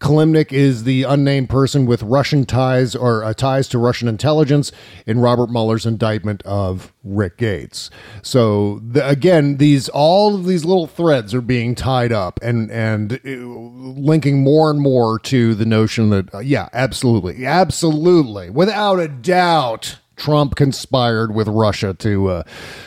Kilimnik is the unnamed person with Russian ties or uh, ties to Russian intelligence in Robert Mueller's indictment of Rick Gates. So the, again, these all of these little threads are being tied up and and uh, linking more and more to the notion that uh, yeah, absolutely, absolutely, without a doubt. Trump conspired with Russia to uh,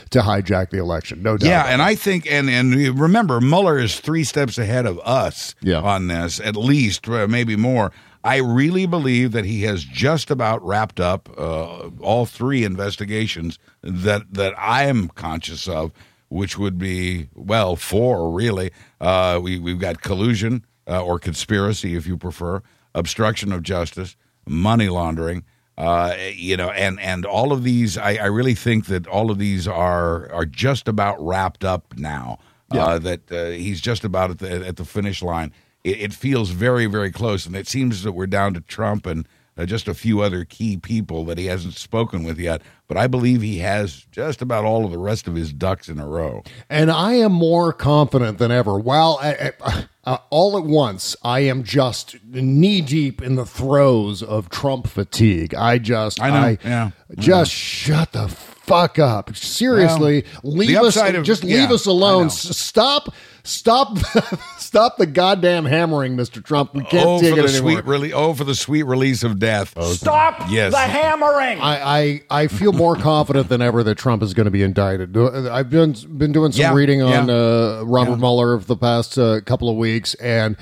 to hijack the election. No doubt. Yeah, and I think, and and remember, Mueller is three steps ahead of us Yeah. on this, at least, uh, maybe more. I really believe that he has just about wrapped up uh, all three investigations that that I am conscious of, which would be well four really. Uh, we we've got collusion uh, or conspiracy, if you prefer, obstruction of justice, money laundering. Uh, you know, and and all of these, I, I really think that all of these are are just about wrapped up now. Uh, that uh, he's just about at the at the finish line. It, it feels very very close, and it seems that we're down to Trump and uh, just a few other key people that he hasn't spoken with yet. But I believe he has just about all of the rest of his ducks in a row. and I am more confident than ever. While I, I, uh, all at once, I am just knee deep in the throes of Trump fatigue. I just, I know, yeah. just shut the fuck up. Seriously, Well, leave us. upside of- just yeah, leave us alone. S- Stop. Stop. (laughs) stop the goddamn hammering, Mr. Trump. We can't oh, take for it the anymore. sweet rele- oh, for the sweet release of death. Stop Yes. the hammering. I, I, I feel more (laughs) confident than ever that Trump is going to be indicted. I've been been doing some Yeah, reading on yeah. uh, Robert Yeah. Mueller of the past uh, couple of weeks, and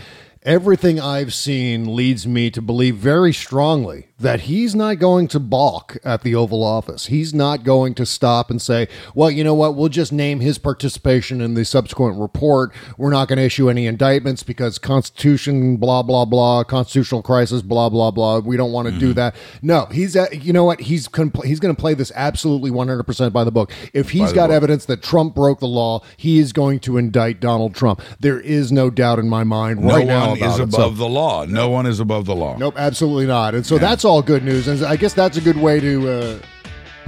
everything I've seen leads me to believe very strongly that he's not going to balk at the Oval Office. He's not going to stop and say, "Well, you know what? We'll just name his participation in the subsequent report. We're not going to issue any indictments because Constitution, blah blah blah, constitutional crisis, blah blah blah. We don't want to do mm-hmm. that." No, he's at, you know what? He's con- he's going to play this absolutely 100% by the book. If he's got book. evidence that Trump broke the law, he is going to indict Donald Trump. There is no doubt in my mind no right now No one is above So- the law. No one is above the law. Nope, absolutely not. And so that's all good news. And I guess that's a good way to uh,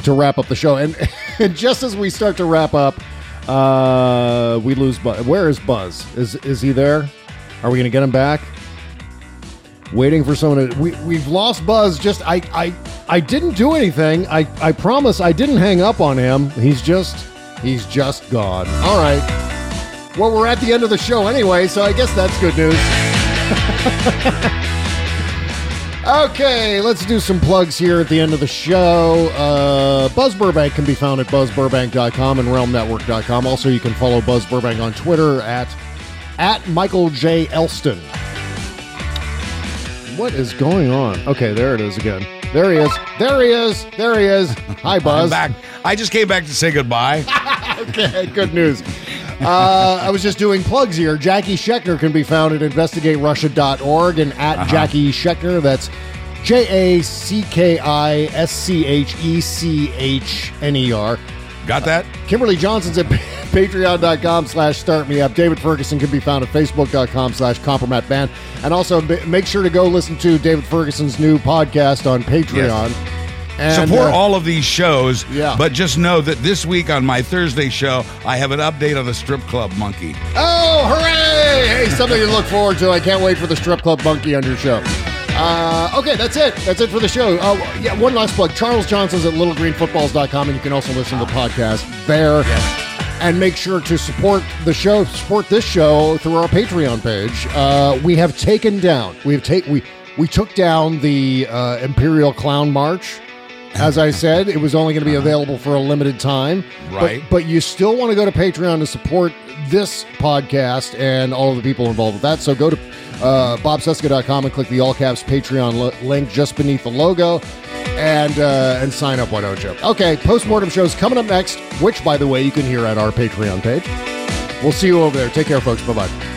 to wrap up the show. And, (laughs) and just as we start to wrap up, uh, we lose Buzz. Where is Buzz? Is is he there? Are we going to get him back? Waiting for someone to. We we've lost Buzz. Just I I I didn't do anything. I I promise I didn't hang up on him. He's just he's just gone. All right. Well, we're at the end of the show anyway, so I guess that's good news. (laughs) Okay, let's do some plugs here at the end of the show. Uh, Buzz Burbank can be found at buzzburbank.com and realmnetwork.com. Also, you can follow Buzz Burbank on Twitter at at Michael J. Elston. What is going on? Okay, there it is again. There he is. There he is. There he is. Hi, Buzz. I'm back. I just came back to say goodbye. (laughs) okay, good news. Uh, I was just doing plugs here. Jackie Schechner can be found at investigaterussia.org and at Jackie Schechner. That's J A C K I S C H E C H N E R. Got that? Kimberly Johnson's at (laughs) patreon.com slash start me up. David Ferguson can be found at facebook.com slash compromat band. And also b- make sure to go listen to David Ferguson's new podcast on Patreon. And, Support uh, all of these shows, Yeah. but just know that this week on my Thursday show, I have an update on the strip club monkey. Oh, hooray! Hey, something to look forward to. I can't wait for the Strip Club Monkey on your show. Uh, okay, that's it. That's it for the show. Oh, yeah, one last plug. Charles Johnson's at littlegreenfootballs.com, and you can also listen to the podcast there. And make sure to support the show, support this show through our Patreon page. Uh, we have taken down, we have take we we took down the uh, Imperial Clown March. As I said, it was only going to be available for a limited time. But- Right. But, you still want to go to Patreon to support this podcast and all of the people involved with that. So go to uh, bobcesca.com and click the all caps Patreon li- link just beneath the logo and uh, and sign up. Why don't you? Okay, postmortem shows coming up next, which by the way you can hear at our Patreon page. We'll see you over there. Take care, folks. Bye bye.